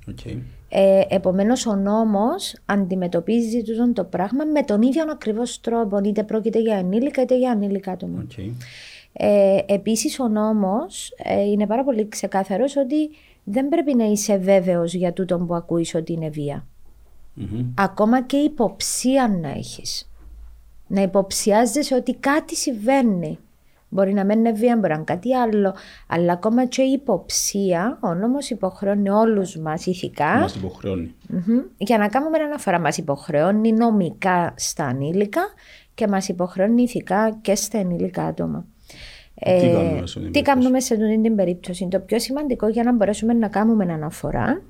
Okay. Ε, Επομένως, ο νόμος αντιμετωπίζει τούτο το πράγμα με τον ίδιο ακριβώς τρόπο, είτε πρόκειται για ενήλικα είτε για ανήλικα άτομα. Okay. Ε, Επίσης, ο νόμος ε, είναι πάρα πολύ ξεκάθαρος ότι δεν πρέπει να είσαι βέβαιος για τούτο που ακούεις ότι είναι βία. Mm-hmm. Ακόμα και υποψία να έχεις να υποψιάζεσαι ότι κάτι συμβαίνει. Μπορεί να μένει βία, μπορεί να είναι κάτι άλλο, αλλά ακόμα και η υποψία, ο νόμος υποχρεώνει όλους μας ηθικά. Μας υποχρεώνει. για να κάνουμε αναφορά. Μας υποχρεώνει νομικά στα ανήλικα και μας υποχρεώνει ηθικά και στα ενήλικα άτομα. Τι ε, κάνουμε σε τι κάνουμε σε αυτή την περίπτωση; Το πιο σημαντικό για να μπορέσουμε να κάνουμε αναφορά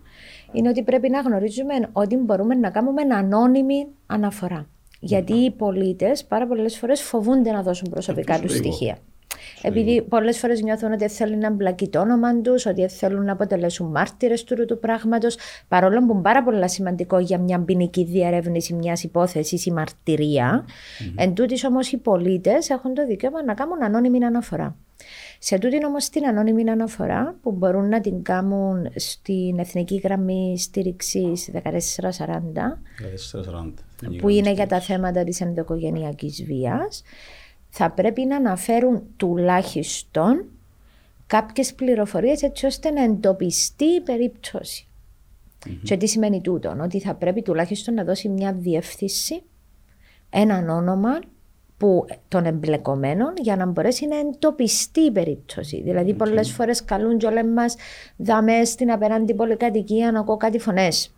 είναι ότι πρέπει να γνωρίζουμε ότι μπορούμε να κάνουμε ανώνυμη αναφορά. Γιατί οι πολίτες πάρα πολλές φορές φοβούνται να δώσουν προσωπικά τους στοιχεία. Επειδή πολλές φορές νιώθουν ότι θέλουν να μπλακεί το όνομα τους, ότι θέλουν να αποτελέσουν μάρτυρες του του πράγματος, παρόλο που είναι πάρα πολύ σημαντικό για μια ποινική διαρεύνηση μιας υπόθεσης ή μαρτυρία. Mm-hmm. Εν τούτης όμως οι πολίτες έχουν το δικαίωμα να κάνουν ανώνυμη αναφορά. Σε τούτη όμως την ανώνυμη αναφορά που μπορούν να την κάνουν στην Εθνική Γραμμή Στήριξης 1440, 1440 που είναι για τα θέματα της ενδοοικογενειακής βίας, θα πρέπει να αναφέρουν τουλάχιστον κάποιες πληροφορίες έτσι ώστε να εντοπιστεί η περιπτωση Και τι σημαίνει τούτο, ότι θα πρέπει τουλάχιστον να δώσει μια διεύθυνση, έναν όνομα που, των εμπλεκομένων για να μπορέσει να εντοπιστεί η περίπτωση. Δηλαδή, okay. πολλές φορές καλούν και όλα μας δαμέ στην απέναντι πολυκατοικία να ακούω κάτι φωνές.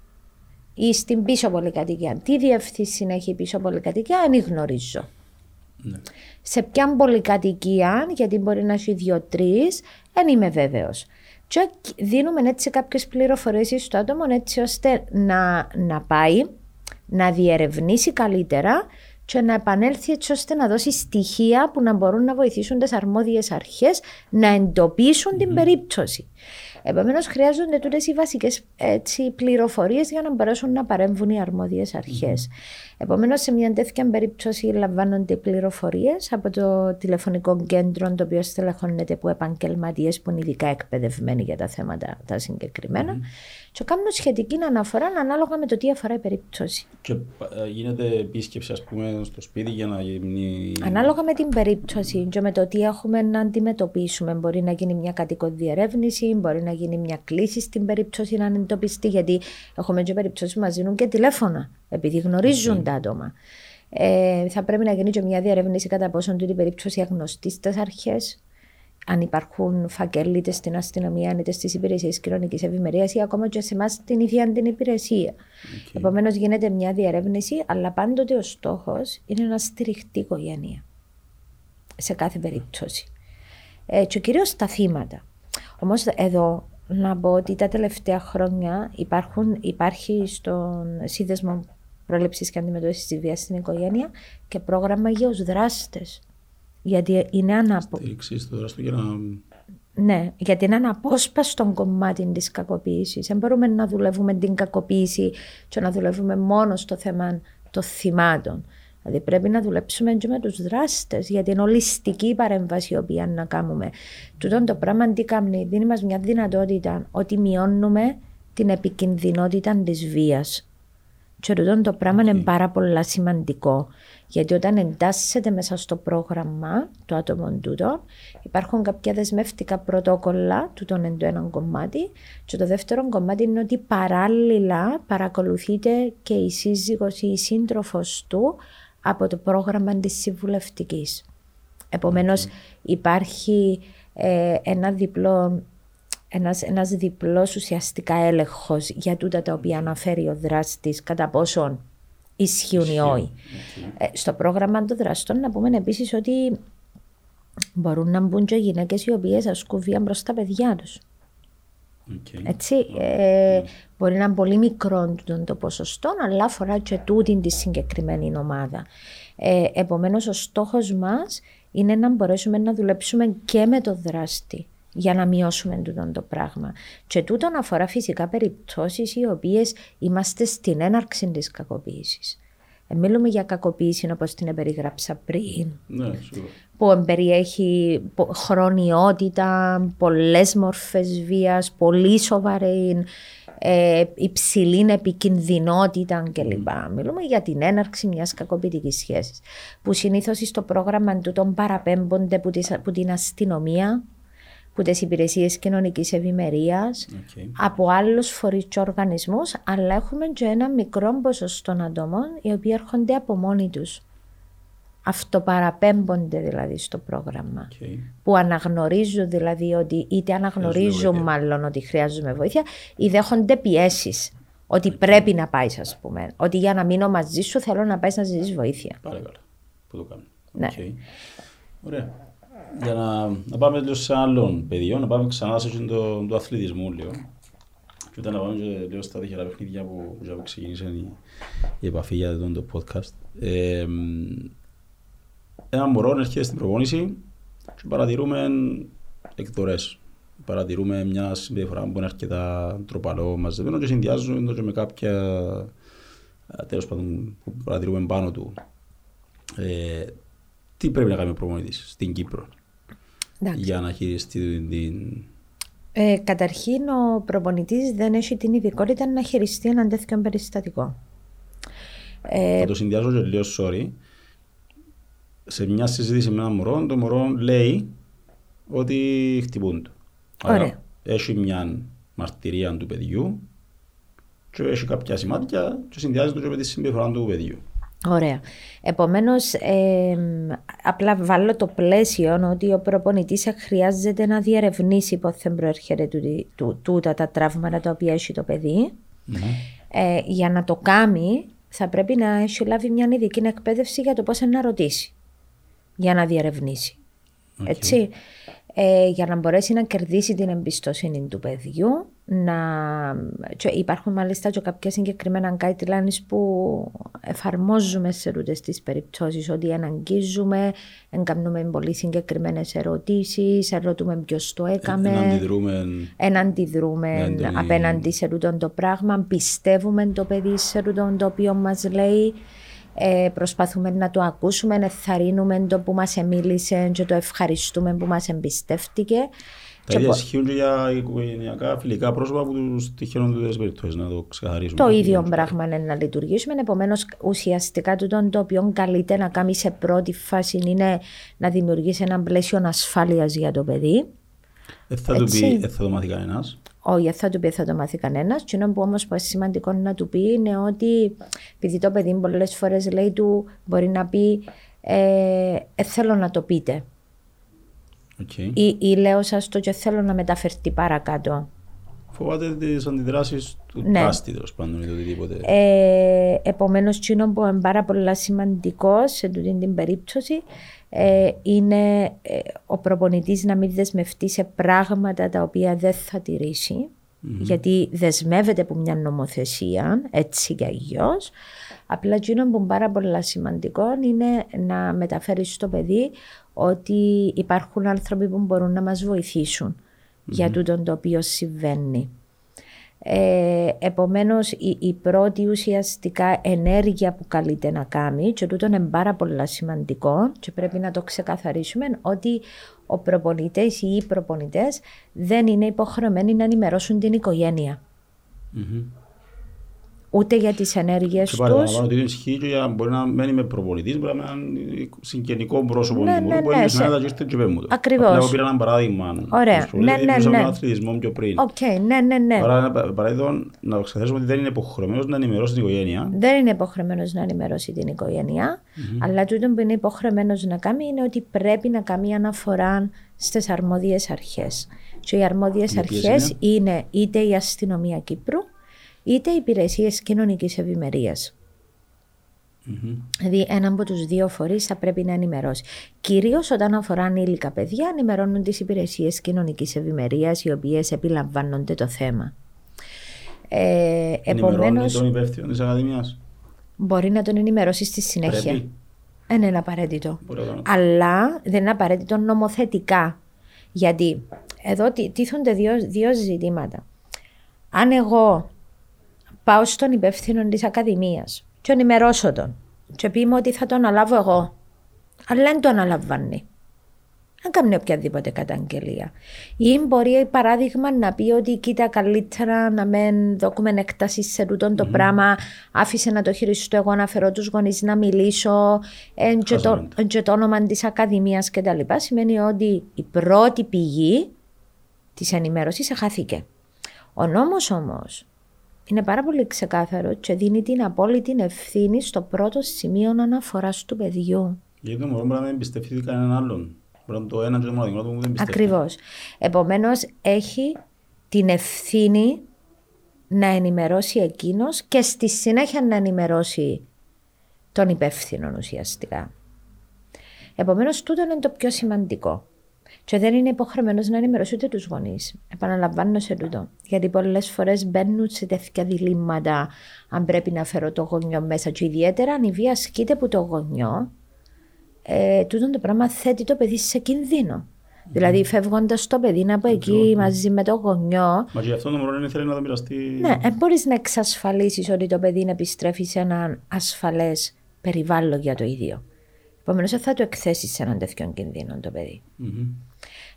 Ή στην πίσω πολυκατοικία. Τι διευθύνση έχει η πίσω πολυκατοικία, δεν γνωρίζω. Ναι. Σε ποια πολυκατοικία, γιατί μπορεί να έχει δύο-τρει, δεν είμαι βέβαιος. Και δίνουμε έτσι κάποιες πληροφορίες στο άτομο έτσι ώστε να, να πάει, να διερευνήσει καλύτερα και να επανέλθει έτσι ώστε να δώσει στοιχεία που να μπορούν να βοηθήσουν τις αρμόδιες αρχές να εντοπίσουν την περίπτωση. Επομένως, χρειάζονται τούτες οι βασικές πληροφορίες για να μπορέσουν να παρέμβουν οι αρμόδιες αρχές. Mm. Επομένως, σε μια τέτοια περίπτωση λαμβάνονται πληροφορίες από το τηλεφωνικό κέντρο, το οποίο στελεχώνεται από επαγγελματίες που είναι ειδικά εκπαιδευμένοι για τα θέματα τα συγκεκριμένα. Mm και κάνουν σχετική αναφορά ανάλογα με το τι αφορά η περίπτωση. Και ε, γίνεται επίσκεψη, ας πούμε, στο σπίτι για να γίνει. Ανάλογα με την περίπτωση και με το τι έχουμε να αντιμετωπίσουμε. Μπορεί να γίνει μια κατοικό διερεύνηση, μπορεί να γίνει μια κλίση στην περίπτωση να εντοπιστεί. Γιατί έχουμε και περιπτώσει που μας δίνουν και τηλέφωνα, επειδή γνωρίζουν okay. τα άτομα. Ε, θα πρέπει να γίνει και μια διερεύνηση κατά πόσον την περίπτωση αγνωστή στις αρχές αν υπάρχουν φακέλοι είτε στην αστυνομία είτε στις υπηρεσίες κοινωνικής ευημερίας ή ακόμα και σε εμάς την ίδια την υπηρεσία. Okay. Επομένως, γίνεται μια διερεύνηση, αλλά πάντοτε ο στόχος είναι να στηριχτεί η οικογένεια. Σε κάθε περίπτωση. Ε, και κυρίως τα θύματα. Όμως εδώ να πω ότι τα τελευταία χρόνια υπάρχουν, υπάρχει στον σύνδεσμο πρόληψης και αντιμετώπισης της βίας στην οικογένεια και πρόγραμμα για τους δράστες. Γιατί είναι αναπο... Ναι, γιατί είναι αναπόσπαστο κομμάτι της κακοποίησης. Δεν μπορούμε να δουλεύουμε την κακοποίηση και να δουλεύουμε μόνο στο θέμα των θυμάτων. Δηλαδή πρέπει να δουλέψουμε και με τους δράστες για την ολιστική παρέμβαση η οποία να κάνουμε. Τούτο το πράγμα τι κάνει, δίνει μας μια δυνατότητα ότι μειώνουμε την επικινδυνότητα της βίας. Και τούτο το πράγμα είναι πάρα πολύ σημαντικό. Γιατί όταν εντάσσεται μέσα στο πρόγραμμα το άτομο τούτο, υπάρχουν κάποια δεσμευτικά πρωτόκολλα, τούτο είναι το ένα κομμάτι. Και το δεύτερο κομμάτι είναι ότι παράλληλα παρακολουθείται και η σύζυγος ή η σύντροφος του από το πρόγραμμα της συμβουλευτικής. Επομένως υπάρχει ε, ένα διπλό ένας, ένας διπλός ουσιαστικά έλεγχος για τούτα τα οποία αναφέρει ο δράστης κατά πόσον ισχύουν ή όχι. Ε, στο πρόγραμμα των δραστών να πούμε επίσης ότι μπορούν να μπουν και γυναίκες οι οποίες ασκούν βία μπροστά στα παιδιά τους. Έτσι, ε, μπορεί να είναι πολύ μικρό το ποσοστό, αλλά αφορά και τούτη τη συγκεκριμένη ομάδα. Ε, επομένως, ο στόχος μας είναι να μπορέσουμε να δουλέψουμε και με το δράστη για να μειώσουμε τούτο το πράγμα. Και τούτο αφορά φυσικά περιπτώσεις οι οποίες είμαστε στην έναρξη της κακοποίησης. Ε, μιλούμε για κακοποίηση όπως την περιγράψα πριν. Ναι, που περιέχει χρονιότητα, πολλές μορφές βίας, πολύ σοβαρή, ε, υψηλή επικινδυνότητα κλπ. Mm. Μιλούμε για την έναρξη μιας κακοποιητικής σχέσης. Που συνήθως στο πρόγραμμα του τον παραπέμπονται που την αστυνομία, από τις υπηρεσίες κοινωνικής ευημερίας, okay. από άλλους φορείς και οργανισμούς, αλλά έχουμε και ένα μικρό ποσοστό ατόμων οι οποίοι έρχονται από μόνοι τους. Αυτοπαραπέμπονται δηλαδή στο πρόγραμμα. Okay. Που αναγνωρίζουν δηλαδή ότι είτε αναγνωρίζουν μάλλον ότι χρειάζομαι βοήθεια ή δέχονται πιέσεις. Ότι okay. πρέπει να πάεις, ας πούμε. Ότι για να μείνω μαζί σου θέλω να πάεις να ζητήσεις βοήθεια. Πάρα καλά. Πού το κάνω. Ναι. Okay. Ωραία για να, να πάμε λίγο σε άλλον πεδίο, να πάμε ξανά σε το, το αθλητισμό λίγο. Και όταν να πάμε και λίγο στα τυχερά παιχνίδια που, που ξεκίνησε η, η επαφή για το, το podcast. Ε, ένα μωρό έρχεται στην προπόνηση και παρατηρούμε εκδορές. Παρατηρούμε μια συμπεριφορά που είναι αρκετά τροπαλό μαζεμένο και συνδυάζουμε το και με κάποια τέλος πάντων που παρατηρούμε πάνω του. Ε, τι πρέπει να κάνει ο προπονητής στην Κύπρο; Για να χειριστεί την. Ε, καταρχήν, ο προπονητής δεν έχει την ειδικότητα να χειριστεί έναν τέτοιο περιστατικό. Ε, Θα το συνδυάζω και λίγο, sorry. Σε μια συζήτηση με ένα μωρό, το μωρό λέει ότι χτυπούν το. Ωραία. Έχει μια μαρτυρία του παιδιού και έχει κάποια σημάδια και συνδυάζει το με τη συμπεριφορά του παιδιού. Ωραία. Επομένως, ε, απλά βάλω το πλαίσιο ότι ο προπονητής χρειάζεται να διερευνήσει πότε δεν προέρχεται τούτα τα τραύματα τα οποία έχει το παιδί. Ναι. Ε, για να το κάνει, θα πρέπει να έχει λάβει μια ειδική εκπαίδευση για το πώς να ρωτήσει. Για να διερευνήσει. Έτσι. Ε, για να μπορέσει να κερδίσει την εμπιστοσύνη του παιδιού. Να... Και υπάρχουν μάλιστα και κάποια συγκεκριμένα guidelines που εφαρμόζουμε σε ρούτες τις περιπτώσεις ότι αναγγίζουμε, εγκαμνούμε πολύ συγκεκριμένες ερωτήσεις, ερωτούμε ποιος το έκαμε, εν, αντιδρούμε, απέναντι σε ρούτον το πράγμα, πιστεύουμε το παιδί σε ρούτον το οποίο μας λέει. Ε, προσπαθούμε να το ακούσουμε, να εθαρρύνουμε το που μας μίλησε και το ευχαριστούμε που μας εμπιστεύτηκε. Τα ίδια ισχύουν και για οικογενειακά φιλικά πρόσωπα που τους τυχαίνουν τέτοιες περιπτώσεις, να το ξεχαρίσουμε. Το ίδιο πράγμα είναι να λειτουργήσουμε. Επομένως, ουσιαστικά το, το οποίο καλείται να κάνει σε πρώτη φάση είναι να δημιουργήσει ένα πλαίσιο ασφάλειας για το παιδί. Δεν θα, το πει, θα το μάθει κανένας. Όχι, θα του πει, θα το μάθει κανένας. Και που όμως που σημαντικό να του πει είναι ότι, επειδή το παιδί πολλές φορές λέει του, μπορεί να πει, ε, ε, θέλω να το πείτε. Okay. Ή, ή λέω σας το και θέλω να μεταφερθεί παρακάτω. Φοβάται τις αντιδράσεις του ναι. τράστη, τέλος πάντων, ή οτιδήποτε. Ε, Επομένως, που είναι πάρα πολύ σημαντικός σε αυτή την περίπτωση ε, είναι ε, ο προπονητής να μην δεσμευτεί σε πράγματα τα οποία δεν θα τηρησει γιατί δεσμεύεται από μια νομοθεσία, έτσι και αλλιώς. Απλά εκείνο που είναι πάρα πολύ σημαντικό είναι να μεταφέρει στο παιδί ότι υπάρχουν άνθρωποι που μπορούν να μας βοηθήσουν για τούτο το οποίο συμβαίνει. Ε, επομένως η, η, πρώτη ουσιαστικά ενέργεια που καλείται να κάνει και τούτο είναι πάρα πολύ σημαντικό και πρέπει να το ξεκαθαρίσουμε ότι ο προπονητής ή οι προπονητές δεν είναι υποχρεωμένοι να ενημερώσουν την οικογένεια ούτε για τις ενέργειες του. Παραλαμβάνω ότι ισχύει και για μπορεί να μένει με προπονητής, μπορεί να είναι συγγενικό πρόσωπο ναι, ναι, μπορεί να είναι και ήρθε και πέμπω το. Ακριβώς. Απλά πήρα ένα παράδειγμα. Ωραία. Ναι, ναι, ναι. αθλητισμό πιο πριν. Οκ, okay, ναι, ναι, ναι. Άρα, παράδειγμα, να ξεκαθαρίσουμε ότι δεν είναι υποχρεωμένος να ενημερώσει την οικογένεια. Δεν είναι υποχρεωμένος να ενημερώσει την οικογένεια, mm-hmm. αλλά τούτο που είναι υποχρεωμένος να κάνει είναι ότι πρέπει να κάνει αναφορά στις αρμόδιες αρχές. Και οι αρμόδιες αρχές είναι; είναι είτε η αστυνομία Κύπρου, είτε υπηρεσίες κοινωνικής ευημερίας. Mm-hmm. Δηλαδή, ένα από τους δύο φορείς θα πρέπει να ενημερώσει. Κυρίως όταν αφορά ανήλικα παιδιά, ενημερώνουν τις υπηρεσίες κοινωνικής ευημερίας, οι οποίες επιλαμβάνονται το θέμα. Ε, Ενημερώνει τον υπεύθυνο της Ακαδημίας. Μπορεί να τον ενημερώσει στη συνέχεια. Πρέπει. Δεν είναι απαραίτητο. Αλλά δεν είναι απαραίτητο νομοθετικά. Γιατί εδώ τίθονται δύο, δύο ζητήματα. Αν εγώ πάω στον υπεύθυνο της Ακαδημίας και ενημερώσω τον. Και πει μου ότι θα το αναλάβω εγώ. Αλλά δεν το αναλαμβάνει. Δεν κάνει οποιαδήποτε καταγγελία. Ή μπορεί παράδειγμα να πει ότι κοίτα καλύτερα να μην δώκουμε έκταση σε τούτο mm-hmm. το πράγμα. Άφησε να το χειριστώ εγώ να φέρω τους γονείς να μιλήσω. Εν και, το, και το όνομα της Ακαδημίας κτλ. Σημαίνει ότι η πρώτη πηγή της ενημέρωσης χάθηκε. Ο νόμος όμως είναι πάρα πολύ ξεκάθαρο και δίνει την απόλυτη ευθύνη στο πρώτο σημείο αναφοράς του παιδιού. Γιατί το μωρό μπορεί να μην εμπιστευτεί κανέναν άλλον. Μπορεί το ένα και το μοναδικό που δεν εμπιστευτεί. Ακριβώς. Επομένως, έχει την ευθύνη να ενημερώσει εκείνος και στη συνέχεια να ενημερώσει τον υπεύθυνο ουσιαστικά. Επομένως, τούτο είναι το πιο σημαντικό. Και δεν είναι υποχρεωμένος να ενημερώσει ούτε τους γονείς. Επαναλαμβάνω σε τούτο. Γιατί πολλές φορές μπαίνουν σε τέτοια διλήμματα αν πρέπει να φέρω το γονιό μέσα. Και ιδιαίτερα αν η βία ασκείται από το γονιό, ε, τούτο το πράγμα θέτει το παιδί σε κινδύνο. Mm. Δηλαδή, φεύγοντας το παιδί από εκεί μαζί με το γονιό. Μα γι' αυτό το μωρό θέλει να το μοιραστεί. Ναι, δεν μπορείς να εξασφαλίσεις ότι το παιδί επιστρέφει σε ένα ασφαλές περιβάλλον για το ίδιο. Επομένως, θα το εκθέσεις σε έναν τέτοιο κινδύνο το παιδί. Mm-hmm.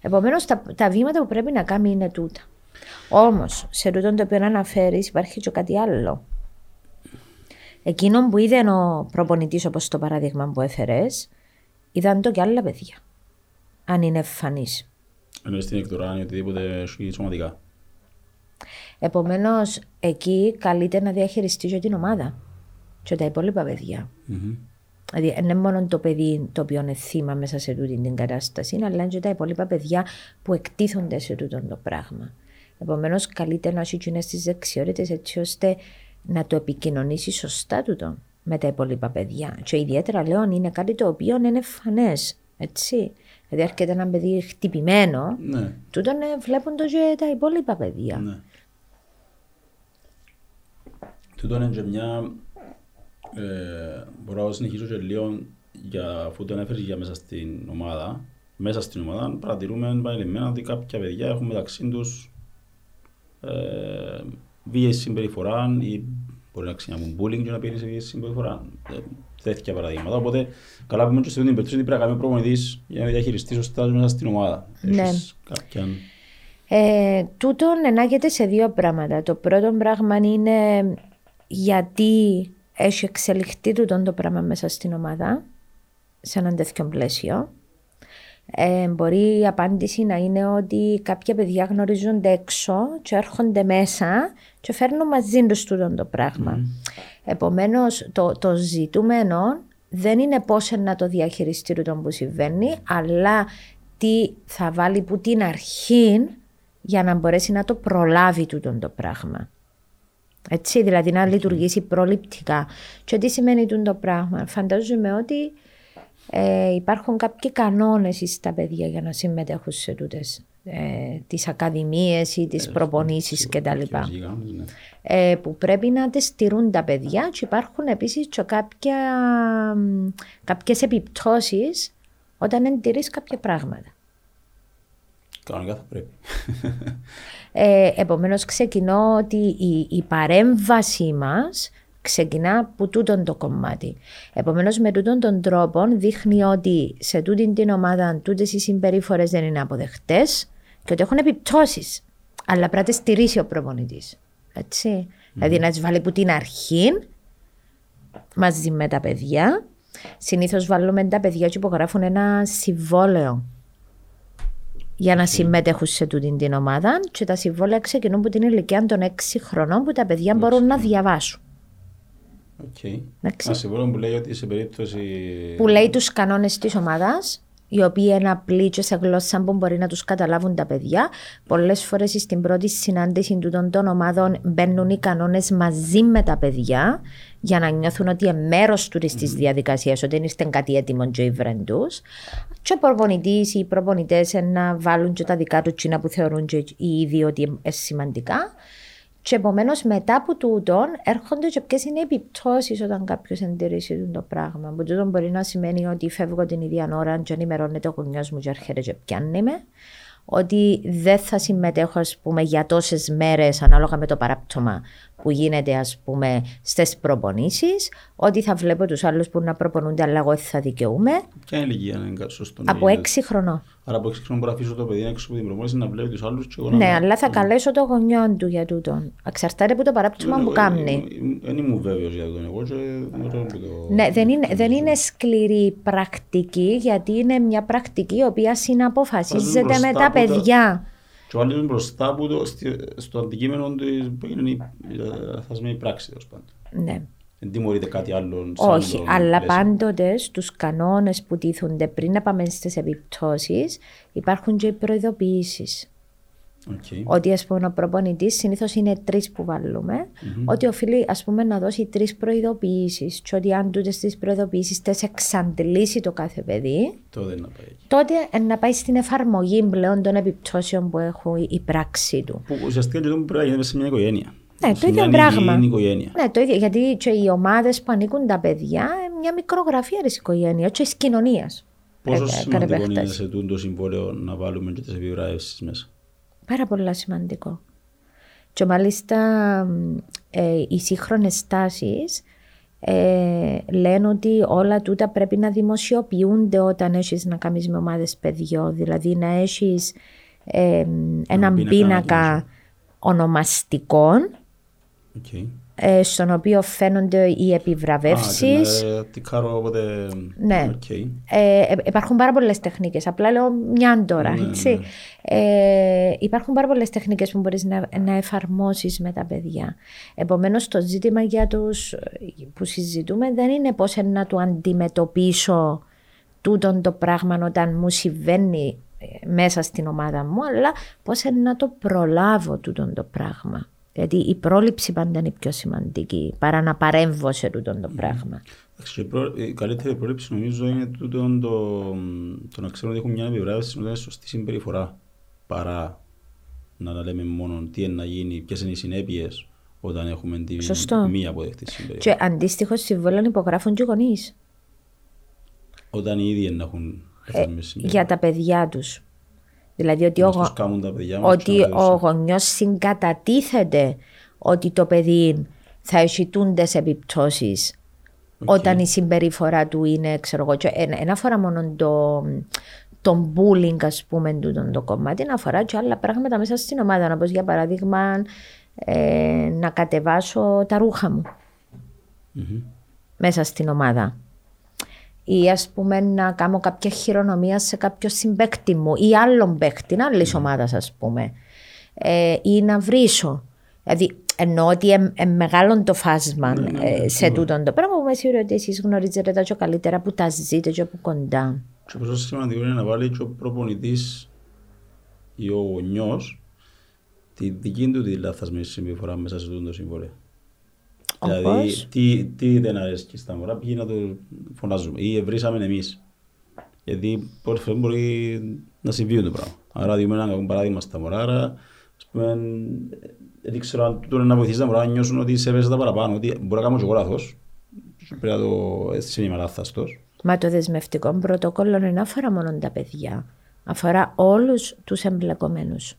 Επομένως, τα, τα βήματα που πρέπει να κάνει είναι τούτα. Όμως, σε τούτο το οποίο αναφέρεις, υπάρχει και κάτι άλλο. Εκείνο που είδε ο προπονητής, όπως το παράδειγμα που έφερες, είδαν το και άλλα παιδιά. Αν είναι εμφανής. Ενώ στην εκτορά ή οτιδήποτε σωματικά. Επομένως, εκεί καλείται να διαχειριστεί και την ομάδα και τα υπόλοιπα παιδιά. Mm-hmm. Δηλαδή, δεν είναι μόνο το παιδί το οποίο είναι θύμα μέσα σε τούτη την κατάσταση, αλλά και τα υπόλοιπα παιδιά που εκτίθονται σε τούτο το πράγμα. Επομένως, καλείται να έχει τις δεξιότητες έτσι ώστε να το επικοινωνήσει σωστά τούτο με τα υπόλοιπα παιδιά. Και ιδιαίτερα λέω είναι κάτι το οποίο είναι φανές. Έτσι. Δηλαδή, έρχεται ένα παιδί χτυπημένο, ναι. τούτο ναι, βλέπουν το και τα υπόλοιπα παιδιά. Ναι. Τούτο είναι και μια ε, μπορώ να συνεχίσω και λίγο για αφού τον έφερες για μέσα στην ομάδα. Μέσα στην ομάδα παρατηρούμε επανειλημμένα ότι κάποια παιδιά έχουν μεταξύ τους ε, βίαιη συμπεριφορά ή μπορεί να ξεκινήσουν bullying και να πει σε βίαιη συμπεριφορά. Ε, τέτοια παραδείγματα. Οπότε, καλά που είμαι και στην περίπτωση ότι πρέπει να κάνει προπονητής για να διαχειριστείς σωστά μέσα στην ομάδα. Ναι. Κάποιαν... Ε, τούτον ενάγεται σε δύο πράγματα. Το πρώτο πράγμα είναι γιατί έχει εξελιχθεί τούτο το πράγμα μέσα στην ομάδα, σε έναν τέτοιο πλαίσιο. Ε, μπορεί η απάντηση να είναι ότι κάποια παιδιά γνωρίζονται έξω και έρχονται μέσα και φέρνουν μαζί τους τούτο το πράγμα. Mm. Επομένως, το, το ζητούμενο δεν είναι πώς να το διαχειριστεί τούτο που συμβαίνει, αλλά τι θα βάλει που την αρχή για να μπορέσει να το προλάβει τούτο το πράγμα. Έτσι, δηλαδή να λειτουργήσει προληπτικά. Και τι σημαίνει το πράγμα. Φαντάζομαι ότι ε, υπάρχουν κάποιοι κανόνες στα παιδιά για να συμμετέχουν σε τούτες ε, τις ακαδημίες ή τις ε, προπονήσεις κτλ. Ναι. Ε, που πρέπει να τις στηρούν τα παιδιά και υπάρχουν επίσης και κάποια, κάποιες επιπτώσεις όταν εντηρείς κάποια πράγματα. Κανονικά θα πρέπει. Ε, επομένως ξεκινώ ότι η, η παρέμβαση μας ξεκινά από τούτον το κομμάτι. Επομένως, με τούτον τον τρόπο δείχνει ότι σε τούτη την ομάδα τούτες οι συμπεριφορές δεν είναι αποδεκτέ και ότι έχουν επιπτώσεις. Αλλά πρέπει να τις στηρίσει ο προπονητής. Έτσι. Δηλαδή να τις βάλει από την αρχή μαζί με τα παιδιά. Συνήθως βάλουμε τα παιδιά και υπογράφουν ένα συμβόλαιο για να συμμετέχουν σε τούτη την ομάδα και τα συμβόλαια ξεκινούν από την ηλικία των 6 χρονών που τα παιδιά μπορούν να διαβάσουν. Okay. Ένα συμβόλαιο που λέει ότι σε περίπτωση. Που λέει τους κανόνες της ομάδας, οι οποίοι είναι απλοί και σε γλώσσα που μπορεί να τους καταλάβουν τα παιδιά. Πολλές φορές στην πρώτη συνάντηση των, των ομάδων μπαίνουν οι κανόνες μαζί με τα παιδιά για να νιώθουν ότι είναι μέρος του της mm. διαδικασίας, ότι δεν είστε κάτι έτοιμο και τους. Και ο προπονητής ή οι προπονητές να βάλουν και τα δικά τους τσίνα που θεωρούν και οι ίδιοι ότι είναι σημαντικά. Και επομένως μετά από τούτον έρχονται και ποιες είναι οι επιπτώσεις όταν κάποιος εντηρήσει το πράγμα. Που τούτο μπορεί να σημαίνει ότι φεύγω την ίδια ώρα και ενημερώνεται ο γονιός μου και έρχεται και πιάνει με ότι δεν θα συμμετέχω ας πούμε, για τόσες μέρες ανάλογα με το παράπτωμα που γίνεται ας πούμε στις προπονήσεις, ότι θα βλέπω τους άλλους που να προπονούνται αλλά εγώ θα δικαιούμαι. Ποια ηλικία είναι σωστό. Από έξι χρονών. Άρα από έξι χρονών μπορώ να αφήσω το παιδί έξω από την προπονήση να βλέπει τους άλλους και εγώ Ναι, αλλά θα καλέσω το γονιό του για τούτο. Εξαρτάται από το παράπτωμα που κάνει. Δεν ήμουν βέβαιος για τον εγώ και Ναι, δεν είναι, δεν είναι σκληρή πρακτική γιατί είναι μια πρακτική η οποία συναποφασίζεται με τα παιδιά. Και βάλει τον μπροστά που το, στο αντικείμενο του που είναι η λαθασμένη πράξη, τέλο πάντων. Ναι. Δεν τιμωρείται κάτι άλλο. Όχι, αλλά πάντοτες στου κανόνες που τίθονται πριν να πάμε στις επιπτώσεις υπάρχουν και οι προειδοποιήσεις. Okay. Ότι ας πούμε ο προπονητής συνήθως είναι τρεις που βάλουμε, mm-hmm. ότι οφείλει ας πούμε να δώσει τρεις προειδοποιήσεις και ότι αν τούτες τις προειδοποιήσεις τες εξαντλήσει το κάθε παιδί, τότε να πάει, τότε να πάει στην εφαρμογή πλέον των επιπτώσεων που έχουν η πράξη του. Που ουσιαστικά και το πρέπει να γίνεται σε μια οικογένεια. Ναι, το ίδιο πράγμα. Ναι, το ίδιο, γιατί και οι ομάδες που ανήκουν τα παιδιά, μια μικρογραφία της οικογένειας, και της κοινωνίας. Πόσο ε, σημαντικό είναι σε το συμβόλαιο να βάλουμε και τις επιβράβευσει μέσα; Πάρα πολύ σημαντικό. Και μάλιστα ε, οι σύγχρονες τάσεις ε, λένε ότι όλα τούτα πρέπει να δημοσιοποιούνται όταν έχεις να κάνεις με ομάδες παιδιών. Δηλαδή να έχεις ε, έναν πίνακα, πίνακα ονομαστικών okay. Ε, στον οποίο φαίνονται οι επιβραβεύσεις. οπότε... Ναι. Okay. Ε, ε, υπάρχουν πάρα πολλές τεχνικές. Απλά λέω μια τώρα. Ναι, έτσι. Ναι. Ε, υπάρχουν πάρα πολλές τεχνικές που μπορείς να, να εφαρμόσεις με τα παιδιά. Επομένως, το ζήτημα για τους που συζητούμε δεν είναι πώς να του αντιμετωπίσω τούτον το πράγμα όταν μου συμβαίνει μέσα στην ομάδα μου, αλλά πώς να το προλάβω τούτον το πράγμα. Γιατί η πρόληψη πάντα είναι πιο σημαντική παρά να παρέμβω σε τούτο το πράγμα. Η καλύτερη πρόληψη νομίζω είναι το, το να ξέρουμε ότι έχουν μια επιβράβευση με σωστή συμπεριφορά παρά να λέμε μόνο τι είναι να γίνει, ποιες είναι οι συνέπειες όταν έχουμε τη μία αποδεκτή συμπεριφορά. Και αντίστοιχο συμβόλαιο υπογράφουν και οι γονείς. Όταν οι ίδιοι να έχουν ε, για τα παιδιά τους. Δηλαδή ότι, ο, ότι ο γονιός συγκατατίθεται ότι το παιδί θα έχει τούντες επιπτώσεις okay. όταν η συμπεριφορά του είναι, ξέρω εγώ, ένα αφορά μόνο το, το bullying, ας πούμε, τούτο το κομμάτι, να αφορά και άλλα πράγματα μέσα στην ομάδα, όπως για παράδειγμα ε, να κατεβάσω τα ρούχα μου mm-hmm. μέσα στην ομάδα ή ας πούμε να κάνω κάποια χειρονομία σε κάποιο συμπέκτη μου ή άλλον παίκτη, άλλης mm. ομάδας ας πούμε ε, ή να βρίσω. Δηλαδή εννοώ ότι είναι μεγάλο το φάσμα mm. ε, σε mm. τούτον το πράγμα που με σίγουρο ότι εσείς γνωρίζετε τα πιο καλύτερα που τα ζείτε και από κοντά. Και πόσο σημαντικό είναι να βάλει και ο προπονητής ή ο γονιός τη δική του τη λάθασμένη συμπεριφορά μέσα σε αυτό το συμβόλαιο. Δηλαδή, τι, τι δεν αρέσει στα μωρά, πήγε να το φωνάζουμε ή ευρύσαμε εμείς. Γιατί πολλές φορές μπορεί να συμβεί το πράγμα. Άρα, δούμε ένα παράδειγμα στα μωρά, άρα, ας πούμε, δεν ξέρω αν το να βοηθήσει τα μωρά να νιώσουν ότι σε τα παραπάνω, ότι μπορεί να κάνω και εγώ λάθος, πρέπει να το έτσι είμαι λάθαστος. Μα το δεσμευτικό πρωτόκολλο δεν αφορά μόνο τα παιδιά, αφορά όλους τους εμπλεκομένους.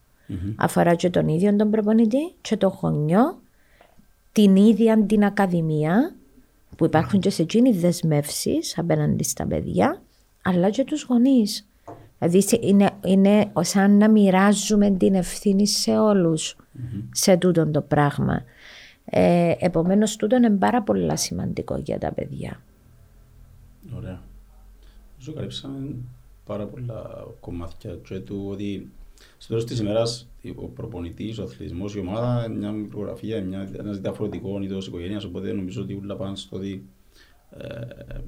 Αφορά και τον ίδιο τον προπονητή και το γονιό, την ίδια την ακαδημία, που υπάρχουν και σε εκείνη δεσμεύσεις απέναντι στα παιδιά, αλλά και τους γονείς. Δηλαδή είναι, είναι σαν να μοιράζουμε την ευθύνη σε όλους σε τούτο το πράγμα. Ε, επομένως τούτο είναι πάρα πολύ σημαντικό για τα παιδιά. Ωραία. Σου καλύψαμε πάρα πολλά κομμάτια και του ότι στο τέλος της ημέρας ο προπονητής, ο αθλητισμός, η ομάδα, μια μικρογραφία, μια, ένας διαφορετικός είδος οικογένειας, οπότε νομίζω ότι όλα πάνε στο ότι ε,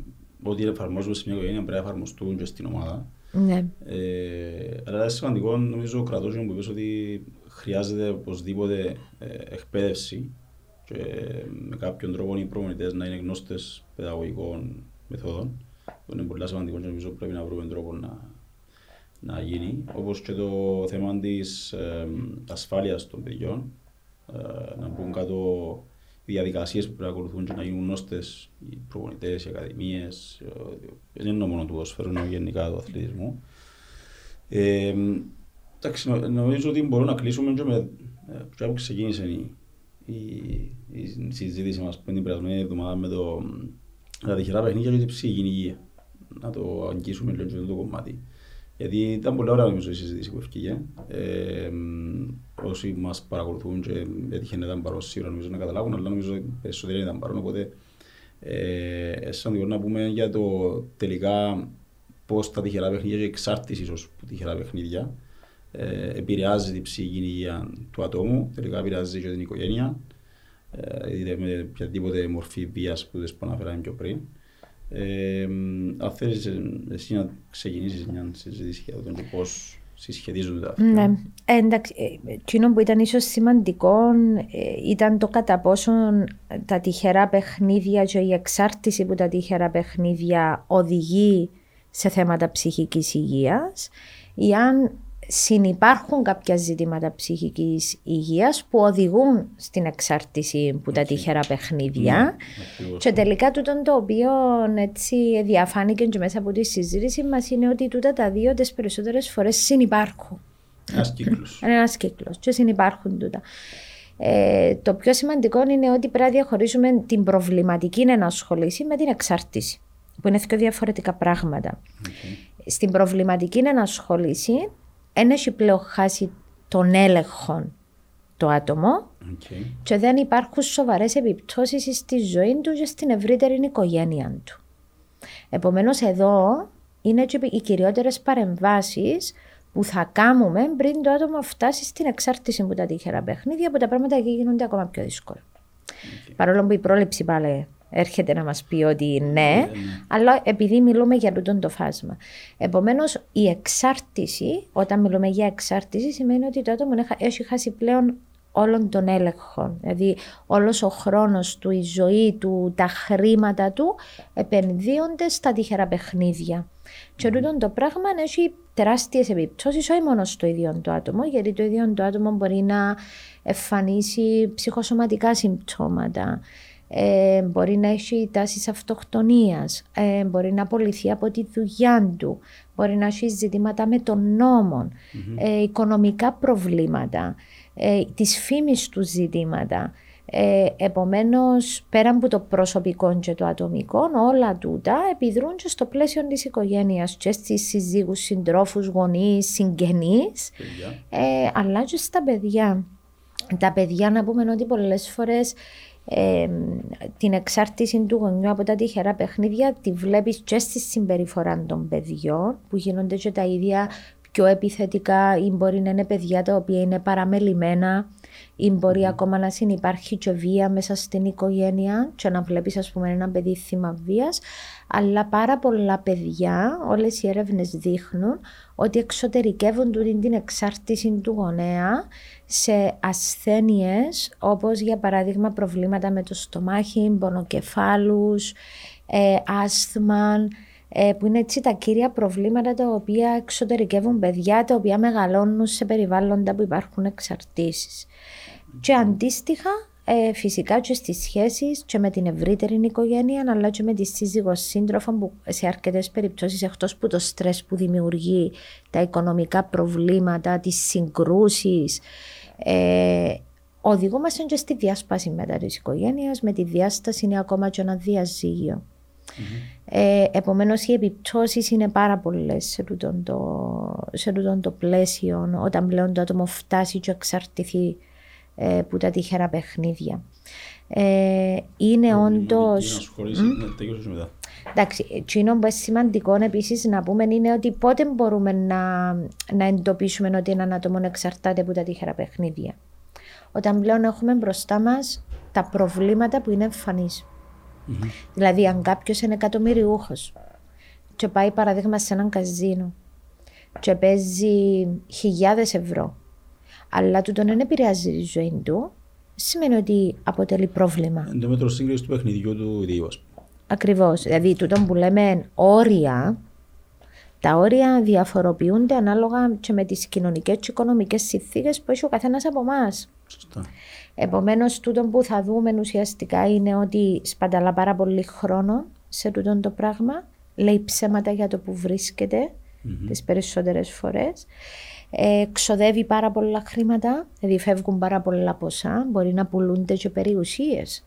ό,τι εφαρμόζουμε σε μια οικογένεια πρέπει να εφαρμοστούν και στην ομάδα. Ναι. Ε, αλλά είναι σημαντικό, νομίζω, ο κρατός που είπες ότι χρειάζεται οπωσδήποτε ε, εκπαίδευση και με κάποιον τρόπο οι προπονητές να είναι γνώστες παιδαγωγικών μεθόδων. που είναι πολύ σημαντικό και νομίζω πρέπει να βρούμε τρόπο να, να γίνει. Όπως και το θέμα της ε, ασφάλειας των παιδιών, ε, να μπουν κάτω οι διαδικασίες που πρέπει να ακολουθούν και να γίνουν γνώστες οι προπονητές, οι ακαδημίες, δεν είναι μόνο του ποσφαίρου, είναι γενικά του αθλητισμού. Ε, εντάξει, νομίζω ότι μπορούμε να κλείσουμε και με το που ξεκίνησε η, η, η συζήτηση μας που είναι την περασμένη εβδομάδα με το, τα τυχερά παιχνίδια και την ψυχική υγεία. Να το αγγίσουμε λίγο το κομμάτι. Γιατί ήταν πολύ ωραία νομίζω η συζήτηση που έφυγε. Ε, όσοι μας παρακολουθούν και έτυχε να ήταν παρόν σίγουρα νομίζω να καταλάβουν, αλλά νομίζω περισσότεροι ήταν παρόν. Οπότε, ε, σαν να πούμε για το τελικά πώς τα τυχερά παιχνίδια και εξάρτηση ίσως από τυχερά παιχνίδια ε, επηρεάζει την ψυχική υγεία του ατόμου, τελικά επηρεάζει και την οικογένεια, ε, είτε με οποιαδήποτε μορφή βίας που δεν αναφέραμε πιο πριν. Ε, αν θέλεις εσύ να ξεκινήσεις μια συζήτηση για το πώς συσχετίζονται αυτά. Ναι, ε, εντάξει, εκείνο που ήταν ίσως σημαντικό ε, ήταν το κατά πόσον τα τυχερά παιχνίδια και η εξάρτηση που τα τυχερά παιχνίδια οδηγεί σε θέματα ψυχικής υγείας ή αν συνυπάρχουν κάποια ζητήματα ψυχικής υγείας που οδηγούν στην εξάρτηση που τα τυχερά παιχνίδια ναι, και τελικά τούτο το οποίο έτσι διαφάνηκε και μέσα από τη συζήτηση μας είναι ότι τούτα τα δύο τις περισσότερες φορές συνυπάρχουν. Ένας κύκλος. Ένας κύκλος και συνυπάρχουν τούτα. Ε, το πιο σημαντικό είναι ότι πρέπει να διαχωρίσουμε την προβληματική ενασχολήση με την εξάρτηση, που είναι δύο διαφορετικά πράγματα. Στην προβληματική ενασχολήση δεν έχει πλέον χάσει τον έλεγχο το άτομο okay. και δεν υπάρχουν σοβαρές επιπτώσεις στη ζωή του και στην ευρύτερη οικογένεια του. Επομένως, εδώ είναι και οι κυριότερες παρεμβάσεις που θα κάνουμε πριν το άτομο φτάσει στην εξάρτηση από τα τυχερά παιχνίδια, που τα πράγματα εκεί γίνονται ακόμα πιο δύσκολα. Okay. Παρόλο που η πρόληψη πάλι έρχεται να μας πει ότι ναι, ναι, ναι. αλλά επειδή μιλούμε για τούτο το φάσμα. Επομένως, η εξάρτηση, όταν μιλούμε για εξάρτηση, σημαίνει ότι το άτομο έχει χάσει πλέον όλων των έλεγχων. Δηλαδή, όλος ο χρόνος του, η ζωή του, τα χρήματα του επενδύονται στα τυχερά παιχνίδια. Και τούτο το πράγμα έχει τεράστιες επιπτώσεις όχι μόνο στο ίδιο το άτομο, γιατί το ίδιο το άτομο μπορεί να εμφανίσει ψυχοσωματικά συμπτώματα, ε, μπορεί να έχει τάσεις αυτοκτονίας, ε, μπορεί να απολυθεί από τη δουλειά του, μπορεί να έχει ζητήματα με τον νόμο, ε, οικονομικά προβλήματα, ε, της φήμης του ζητήματα. Ε, επομένως, πέρα από το προσωπικό και το ατομικό, όλα τούτα επιδρούν και στο πλαίσιο της οικογένειας και στις συζύγους, συντρόφους, γονείς, συγγενείς, ε, αλλά και στα παιδιά. Τα παιδιά να πούμε ότι πολλές φορές την εξάρτηση του γονιού από τα τυχερά παιχνίδια τη βλέπεις και στη συμπεριφορά των παιδιών που γίνονται και τα ίδια πιο επιθετικά ή μπορεί να είναι παιδιά τα οποία είναι παραμελημένα ή μπορεί ακόμα να συνεπάρχει και βία μέσα στην οικογένεια και να βλέπεις ας πούμε ένα παιδί θύμα βίας. Αλλά πάρα πολλά παιδιά, όλες οι έρευνες δείχνουν ότι εξωτερικεύουν την εξάρτηση του γονέα σε ασθένειες όπως για παράδειγμα προβλήματα με το στομάχι, πονοκεφάλους, ε, άσθμα, ε, που είναι έτσι τα κύρια προβλήματα τα οποία εξωτερικεύουν παιδιά τα οποία μεγαλώνουν σε περιβάλλοντα που υπάρχουν εξαρτήσεις. Και αντίστοιχα ε, φυσικά και στις σχέσεις και με την ευρύτερη οικογένεια αλλά και με τη σύζυγος σύντροφο που σε αρκετές περιπτώσεις εκτός που το στρες που δημιουργεί τα οικονομικά προβλήματα, τις συγκρούσεις ε, οδηγούμαστε και στη διάσπαση μετά της οικογένειας με τη διάσταση είναι ακόμα και ένα διαζύγιο. Mm-hmm. Ε, Επομένως, οι επιπτώσεις είναι πάρα πολλές σε τούτο το, το πλαίσιο, όταν πλέον το άτομο φτάσει και εξαρτηθεί ε, που τα τυχερά παιχνίδια. Ε, είναι όντω. Εντάξει, εκείνο που είναι σημαντικό επίσης να πούμε είναι ότι πότε μπορούμε να, να εντοπίσουμε ότι ένα άτομο εξαρτάται από τα τυχερά παιχνίδια. Όταν πλέον έχουμε μπροστά μας τα προβλήματα που είναι εμφανεί. Mm-hmm. Δηλαδή, αν κάποιος είναι εκατομμυριούχος και πάει παραδείγμα σε έναν καζίνο και παίζει χιλιάδες ευρώ αλλά τούτο δεν επηρεάζει τη ζωή του, σημαίνει ότι αποτελεί πρόβλημα. Εν τω μέτρο σύγκριση του παιχνιδιού του ιδίου, Ακριβώς. Δηλαδή, τούτο που λέμε όρια, τα όρια διαφοροποιούνται ανάλογα και με τις κοινωνικές και οικονομικές συνθήκες που έχει ο καθένας από εμάς. Επομένως, τούτο που θα δούμε ουσιαστικά είναι ότι σπαταλά πάρα πολύ χρόνο σε τούτο το πράγμα, λέει ψέματα για το που βρίσκεται mm-hmm. τις περισσότερες φορές ε, ξοδεύει πάρα πολλά χρήματα, δηλαδή φεύγουν πάρα πολλά ποσά, μπορεί να πουλούνται και περιουσίες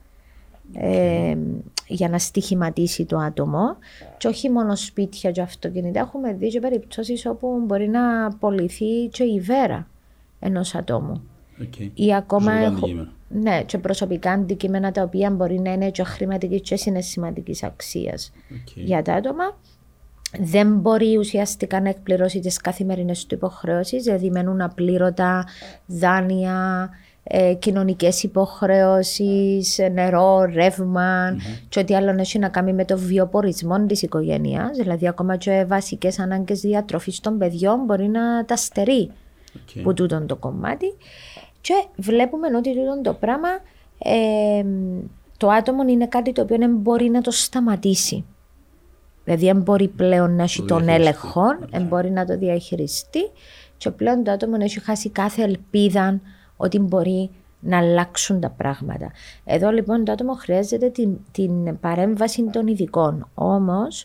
ε, για να στοιχηματίσει το άτομο και όχι μόνο σπίτια και αυτοκίνητα. Έχουμε δει και περιπτώσεις όπου μπορεί να απολυθεί και η βέρα ενός ατόμου. Okay. Ή ακόμα έχω, ναι, και προσωπικά αντικείμενα τα οποία μπορεί να είναι και χρηματική και συναισθηματικής αξίας okay. για τα άτομα δεν μπορεί ουσιαστικά να εκπληρώσει τις καθημερινές του υποχρεώσεις, δηλαδή μένουν απλήρωτα δάνεια, ε, κοινωνικές υποχρεώσεις, νερό, ρεύμα mm-hmm. και ό,τι άλλο έχει να κάνει με το βιοπορισμό της οικογένειας, δηλαδή ακόμα και βασικές ανάγκες διατροφής των παιδιών μπορεί να τα στερεί okay. που τούτον το κομμάτι και βλέπουμε ότι τούτον το πράγμα ε, το άτομο είναι κάτι το οποίο δεν μπορεί να το σταματήσει. Δηλαδή, δεν μπορεί πλέον να έχει τον έλεγχο, δεν μπορεί να το διαχειριστεί και πλέον το άτομο έχει χάσει κάθε ελπίδα ότι μπορεί να αλλάξουν τα πράγματα. Εδώ λοιπόν το άτομο χρειάζεται την, την παρέμβαση των ειδικών. Όμως.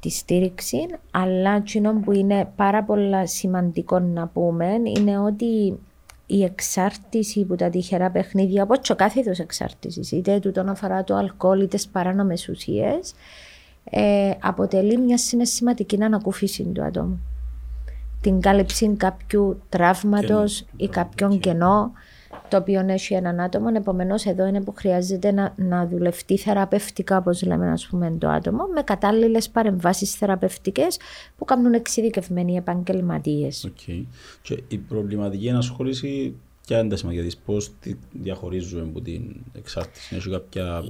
Τη στήριξη, αλλά εκείνο που είναι πάρα πολύ σημαντικό να πούμε είναι ότι η εξάρτηση που τα τυχερά παιχνίδια, όπως και κάθε είδο εξάρτησης, είτε τούτον αφορά το αλκοόλ είτε παράνομες ουσίες, ε, αποτελεί μια συναισθηματική ανακούφιση του ατόμου. Την κάλυψη κάποιου τραύματος ή κάποιον κενό το οποίο έχει έναν άτομο. Επομένως, εδώ είναι που χρειάζεται να, να δουλευτεί θεραπευτικά, όπως λέμε, ας πούμε, το άτομο, με κατάλληλες παρεμβάσεις θεραπευτικές που κάνουν εξειδικευμένοι επαγγελματίες. Okay. Και η προβληματική ενασχόληση, ποια είναι τα σημασία της, πώς τη διαχωρίζουμε από την εξάρτηση, έχει κάποια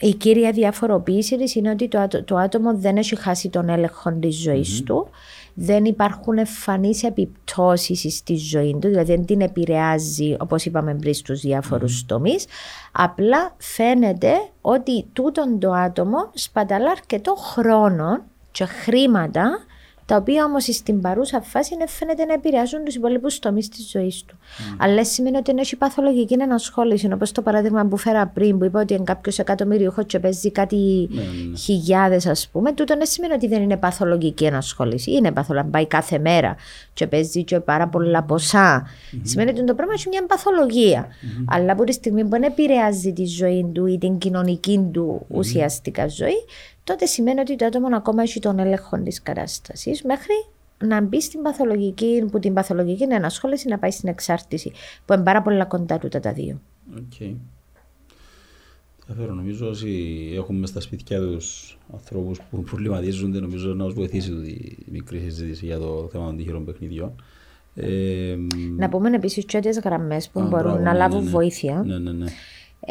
η κύρια διαφοροποίηση της είναι ότι το, το άτομο δεν έχει χάσει τον έλεγχο της ζωής του. Δεν υπάρχουν εμφανείς επιπτώσεις στη ζωή του, δηλαδή δεν την επηρεάζει, όπως είπαμε πριν, στους διαφορου mm-hmm. τομείς. Απλά φαίνεται ότι τούτον το άτομο σπαταλά αρκετό χρόνο και χρήματα τα οποία όμως στην παρούσα φάση είναι, φαίνεται να επηρεάζουν τους υπόλοιπους τομείς της ζωής του. Mm. Αλλά σημαίνει ότι έχει παθολογική ενασχόληση, όπως το παράδειγμα που φέρα πριν, που είπα ότι αν κάποιος εκατομμύριο και παίζει κάτι mm. Ναι. χιλιάδες, ας πούμε, τούτο δεν σημαίνει ότι δεν είναι παθολογική ενασχόληση. Είναι παθολογική. Πάει κάθε μέρα και παίζει και πάρα πολλά ποσά. Mm-hmm. Σημαίνει ότι το πράγμα έχει μια παθολογία. Mm-hmm. Αλλά από τη στιγμή που δεν επηρεάζει τη ζωή του ή την κοινωνική του mm-hmm. ουσιαστικά ζωή, τότε σημαίνει ότι το άτομο ακόμα έχει τον έλεγχο της κατάστασης μέχρι να μπει στην παθολογική, που την παθολογική ενασχόληση να πάει στην εξάρτηση, που είναι πάρα πολλά κοντά του τα δύο. Okay. Νομίζω ότι έχουμε στα σπίτια τους ανθρώπους που προβληματίζονται. Νομίζω να τους βοηθήσει η μικρή συζήτηση για το θέμα των τυχερών παιχνιδιών. Ε, να πούμε επίσης και τις γραμμές που μπορούν να ναι, λάβουν ναι, ναι. βοήθεια. Ναι, ναι, ναι.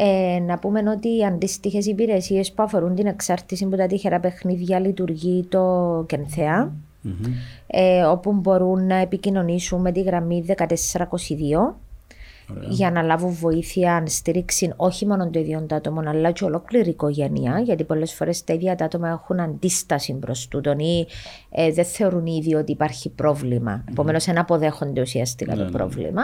Ε, να πούμε ότι οι αντίστοιχες υπηρεσίες που αφορούν την εξάρτηση από τα τυχερά παιχνίδια λειτουργεί το κενθεα ε, όπου μπορούν να επικοινωνήσουν με τη γραμμή 1422 για να λάβουν βοήθεια, στήριξη όχι μόνο των ίδιων άτομων, αλλά και ολόκληρη η οικογένεια. Γιατί πολλές φορές τα ίδια τα άτομα έχουν αντίσταση προς τούτον ή ε, δεν θεωρούν ήδη ότι υπάρχει πρόβλημα. Mm. Επομένως, δεν αποδέχονται ουσιαστικά το ναι, ναι. πρόβλημα.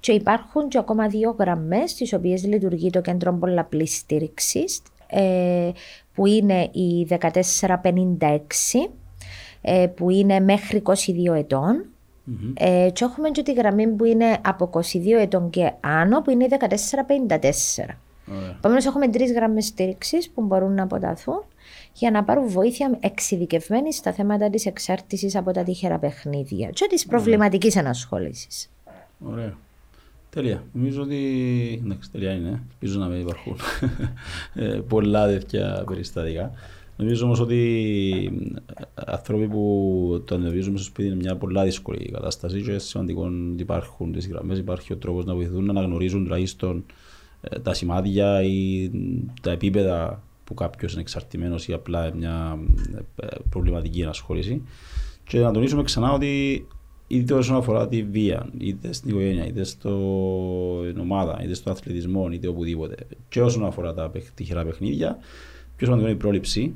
Και υπάρχουν και ακόμα δύο γραμμές, τι οποίες λειτουργεί το κέντρο πολλαπλής στήριξης, ε, που είναι η 1456, ε, που είναι μέχρι 22 ετών Mm-hmm. Ε, και έχουμε και τη γραμμή που είναι από 22 ετών και άνω που είναι 1454. Επομένως, έχουμε τρεις γραμμές στήριξης που μπορούν να αποταθούν για να πάρουν βοήθεια εξειδικευμένη στα θέματα της εξάρτησης από τα τυχερά παιχνίδια και της προβληματικής ενασχόλησης. Ωραία. Τέλεια. Νομίζω ότι. Εντάξει, τέλεια είναι. Ελπίζω να μην υπάρχουν ε, πολλά τέτοια περιστατικά. Νομίζω όμως ότι άνθρωποι που το αντιμετωπίζουν στο σπίτι είναι μια πολλά δύσκολη κατάσταση και σημαντικό ότι υπάρχουν τις γραμμές, υπάρχει ο τρόπος να βοηθούν να αναγνωρίζουν τουλάχιστον ε, τα σημάδια ή τα επίπεδα που κάποιος είναι εξαρτημένος ή απλά μια ε, προβληματική ενασχόληση. Και να τονίσουμε ξανά ότι είτε όσον αφορά τη βία, είτε στην οικογένεια, είτε στην ομάδα, είτε στο αθλητισμό, είτε οπουδήποτε, και όσον αφορά τα τυχερά παιχνίδια, πιο σημαντικό είναι η πρόληψη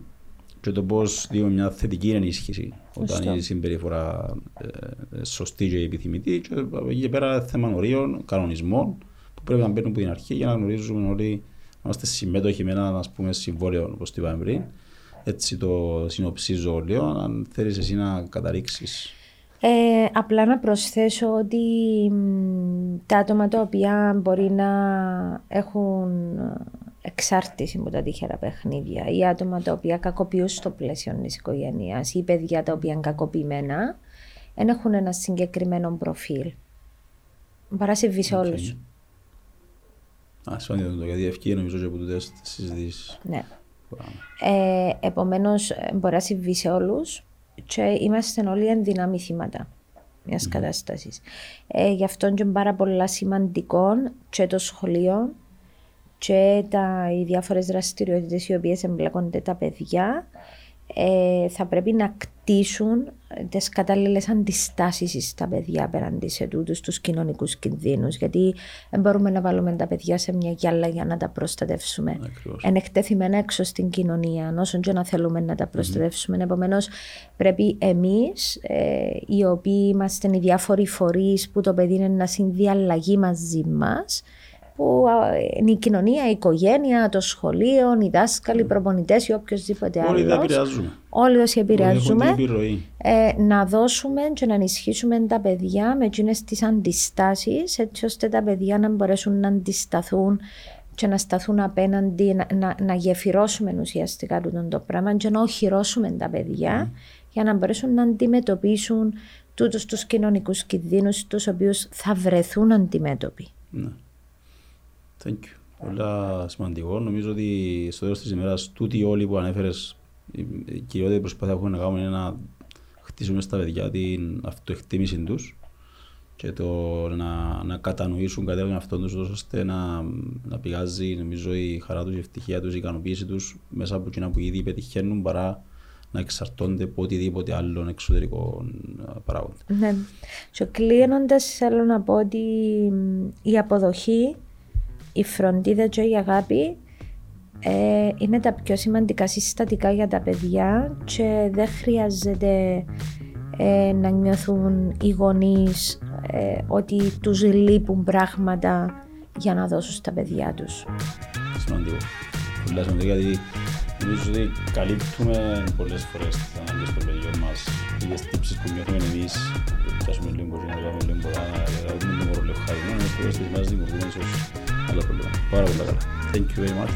και το πώς δίνουμε μια θετική ενίσχυση όταν η συμπεριφορά ε, σωστή και επιθυμητή. Και από εκεί και πέρα θέμα ορίων, κανονισμών που πρέπει να μπαίνουν από την αρχή για να γνωρίζουμε όλοι να είμαστε συμμέτοχοι με ένα ας πούμε, συμβόλαιο, όπως το είπαμε πριν. Έτσι το συνοψίζω λίγο. Αν θέλεις εσύ να καταρρίξεις. Ε, απλά να προσθέσω ότι τα άτομα τα οποία μπορεί να έχουν εξάρτηση από τα τυχερά παιχνίδια ή άτομα τα οποία κακοποιούν στο πλαίσιο της οικογένειας ή παιδιά τα οποία είναι κακοποιημένα, δεν έχουν ένα συγκεκριμένο προφίλ. Παρά συμβεί σε όλους. Α, σημαίνει το γιατί ευκεί νομίζω και από τούτες συζητήσεις. Ναι. Ε, Επομένως, μπορεί να συμβεί σε όλους και είμαστε όλοι ενδυνάμει θύματα μιας mm. κατάστασης. Ε, γι' αυτό είναι πάρα πολλά σημαντικό και το σχολείο και τα, οι διάφορες δραστηριότητες οι οποίες εμπλέκονται τα παιδιά ε, θα πρέπει να κτίσουν τις κατάλληλες αντιστάσεις στα παιδιά απέναντι σε τούτους τους κοινωνικούς κινδύνους. Γιατί δεν μπορούμε να βάλουμε τα παιδιά σε μια γυάλα για να τα προστατεύσουμε. Είναι εκτεθειμένα έξω στην κοινωνία, όσο και να θέλουμε να τα προστατεύσουμε. Mm-hmm. Επομένως, πρέπει εμείς, ε, οι οποίοι είμαστε οι διάφοροι φορείς που το παιδί είναι να συνδιαλλαγεί μαζί μας, που είναι η κοινωνία, η οικογένεια, το σχολείο, οι δάσκαλοι, οι προπονητές ή οποιοδήποτε άλλος. Όλοι επηρεάζουμε. Όλοι όσοι επηρεάζουμε. Ε, να δώσουμε και να ενισχύσουμε τα παιδιά με εκείνες τις αντιστάσεις, έτσι ώστε τα παιδιά να μπορέσουν να αντισταθούν και να σταθούν απέναντι, να, να, να γεφυρώσουμε ουσιαστικά το πράγμα και να οχυρώσουμε τα παιδιά για να μπορέσουν να αντιμετωπίσουν τούτους τους κοινωνικούς κινδύνους τους οποίους θα βρεθούν αντιμέτωποι. Ναι. Thank you. Πολλά σημαντικό. Νομίζω ότι στο τέλος της ημέρας, τούτοι όλοι που ανέφερες, η κυριότερη προσπάθεια που έχουμε να κάνουμε είναι να χτίσουμε στα παιδιά την αυτοεκτίμηση τους και το να, να κατανοήσουν κάτι τον εαυτό τους, ώστε να, να πηγάζει νομίζω, η χαρά τους, η ευτυχία τους, η ικανοποίηση τους μέσα από εκείνα που ήδη πετυχαίνουν παρά να εξαρτώνται από οτιδήποτε άλλο εξωτερικό παράγοντα. Ναι. Και κλείνοντας, θέλω να πω ότι η αποδοχή η φροντίδα και η αγάπη ε, είναι τα πιο σημαντικά συστατικά για τα παιδιά και δεν χρειάζεται ε, να νιώθουν οι γονείς ε, ότι τους λείπουν πράγματα για να δώσουν στα παιδιά τους. Σημαντικό. Πολύ σημαντικό γιατί νομίζω ότι καλύπτουμε πολλές φορές τις ανάγκες των παιδιών μας οι τύψεις που νιώθουμε εμείς πιάσουμε λίγο μπορεί να κάνουμε λίγο πολλά να δούμε λίγο ρόλο χαρισμένο είναι πολλές τις μας δημιουργούμε ίσως thank you very much.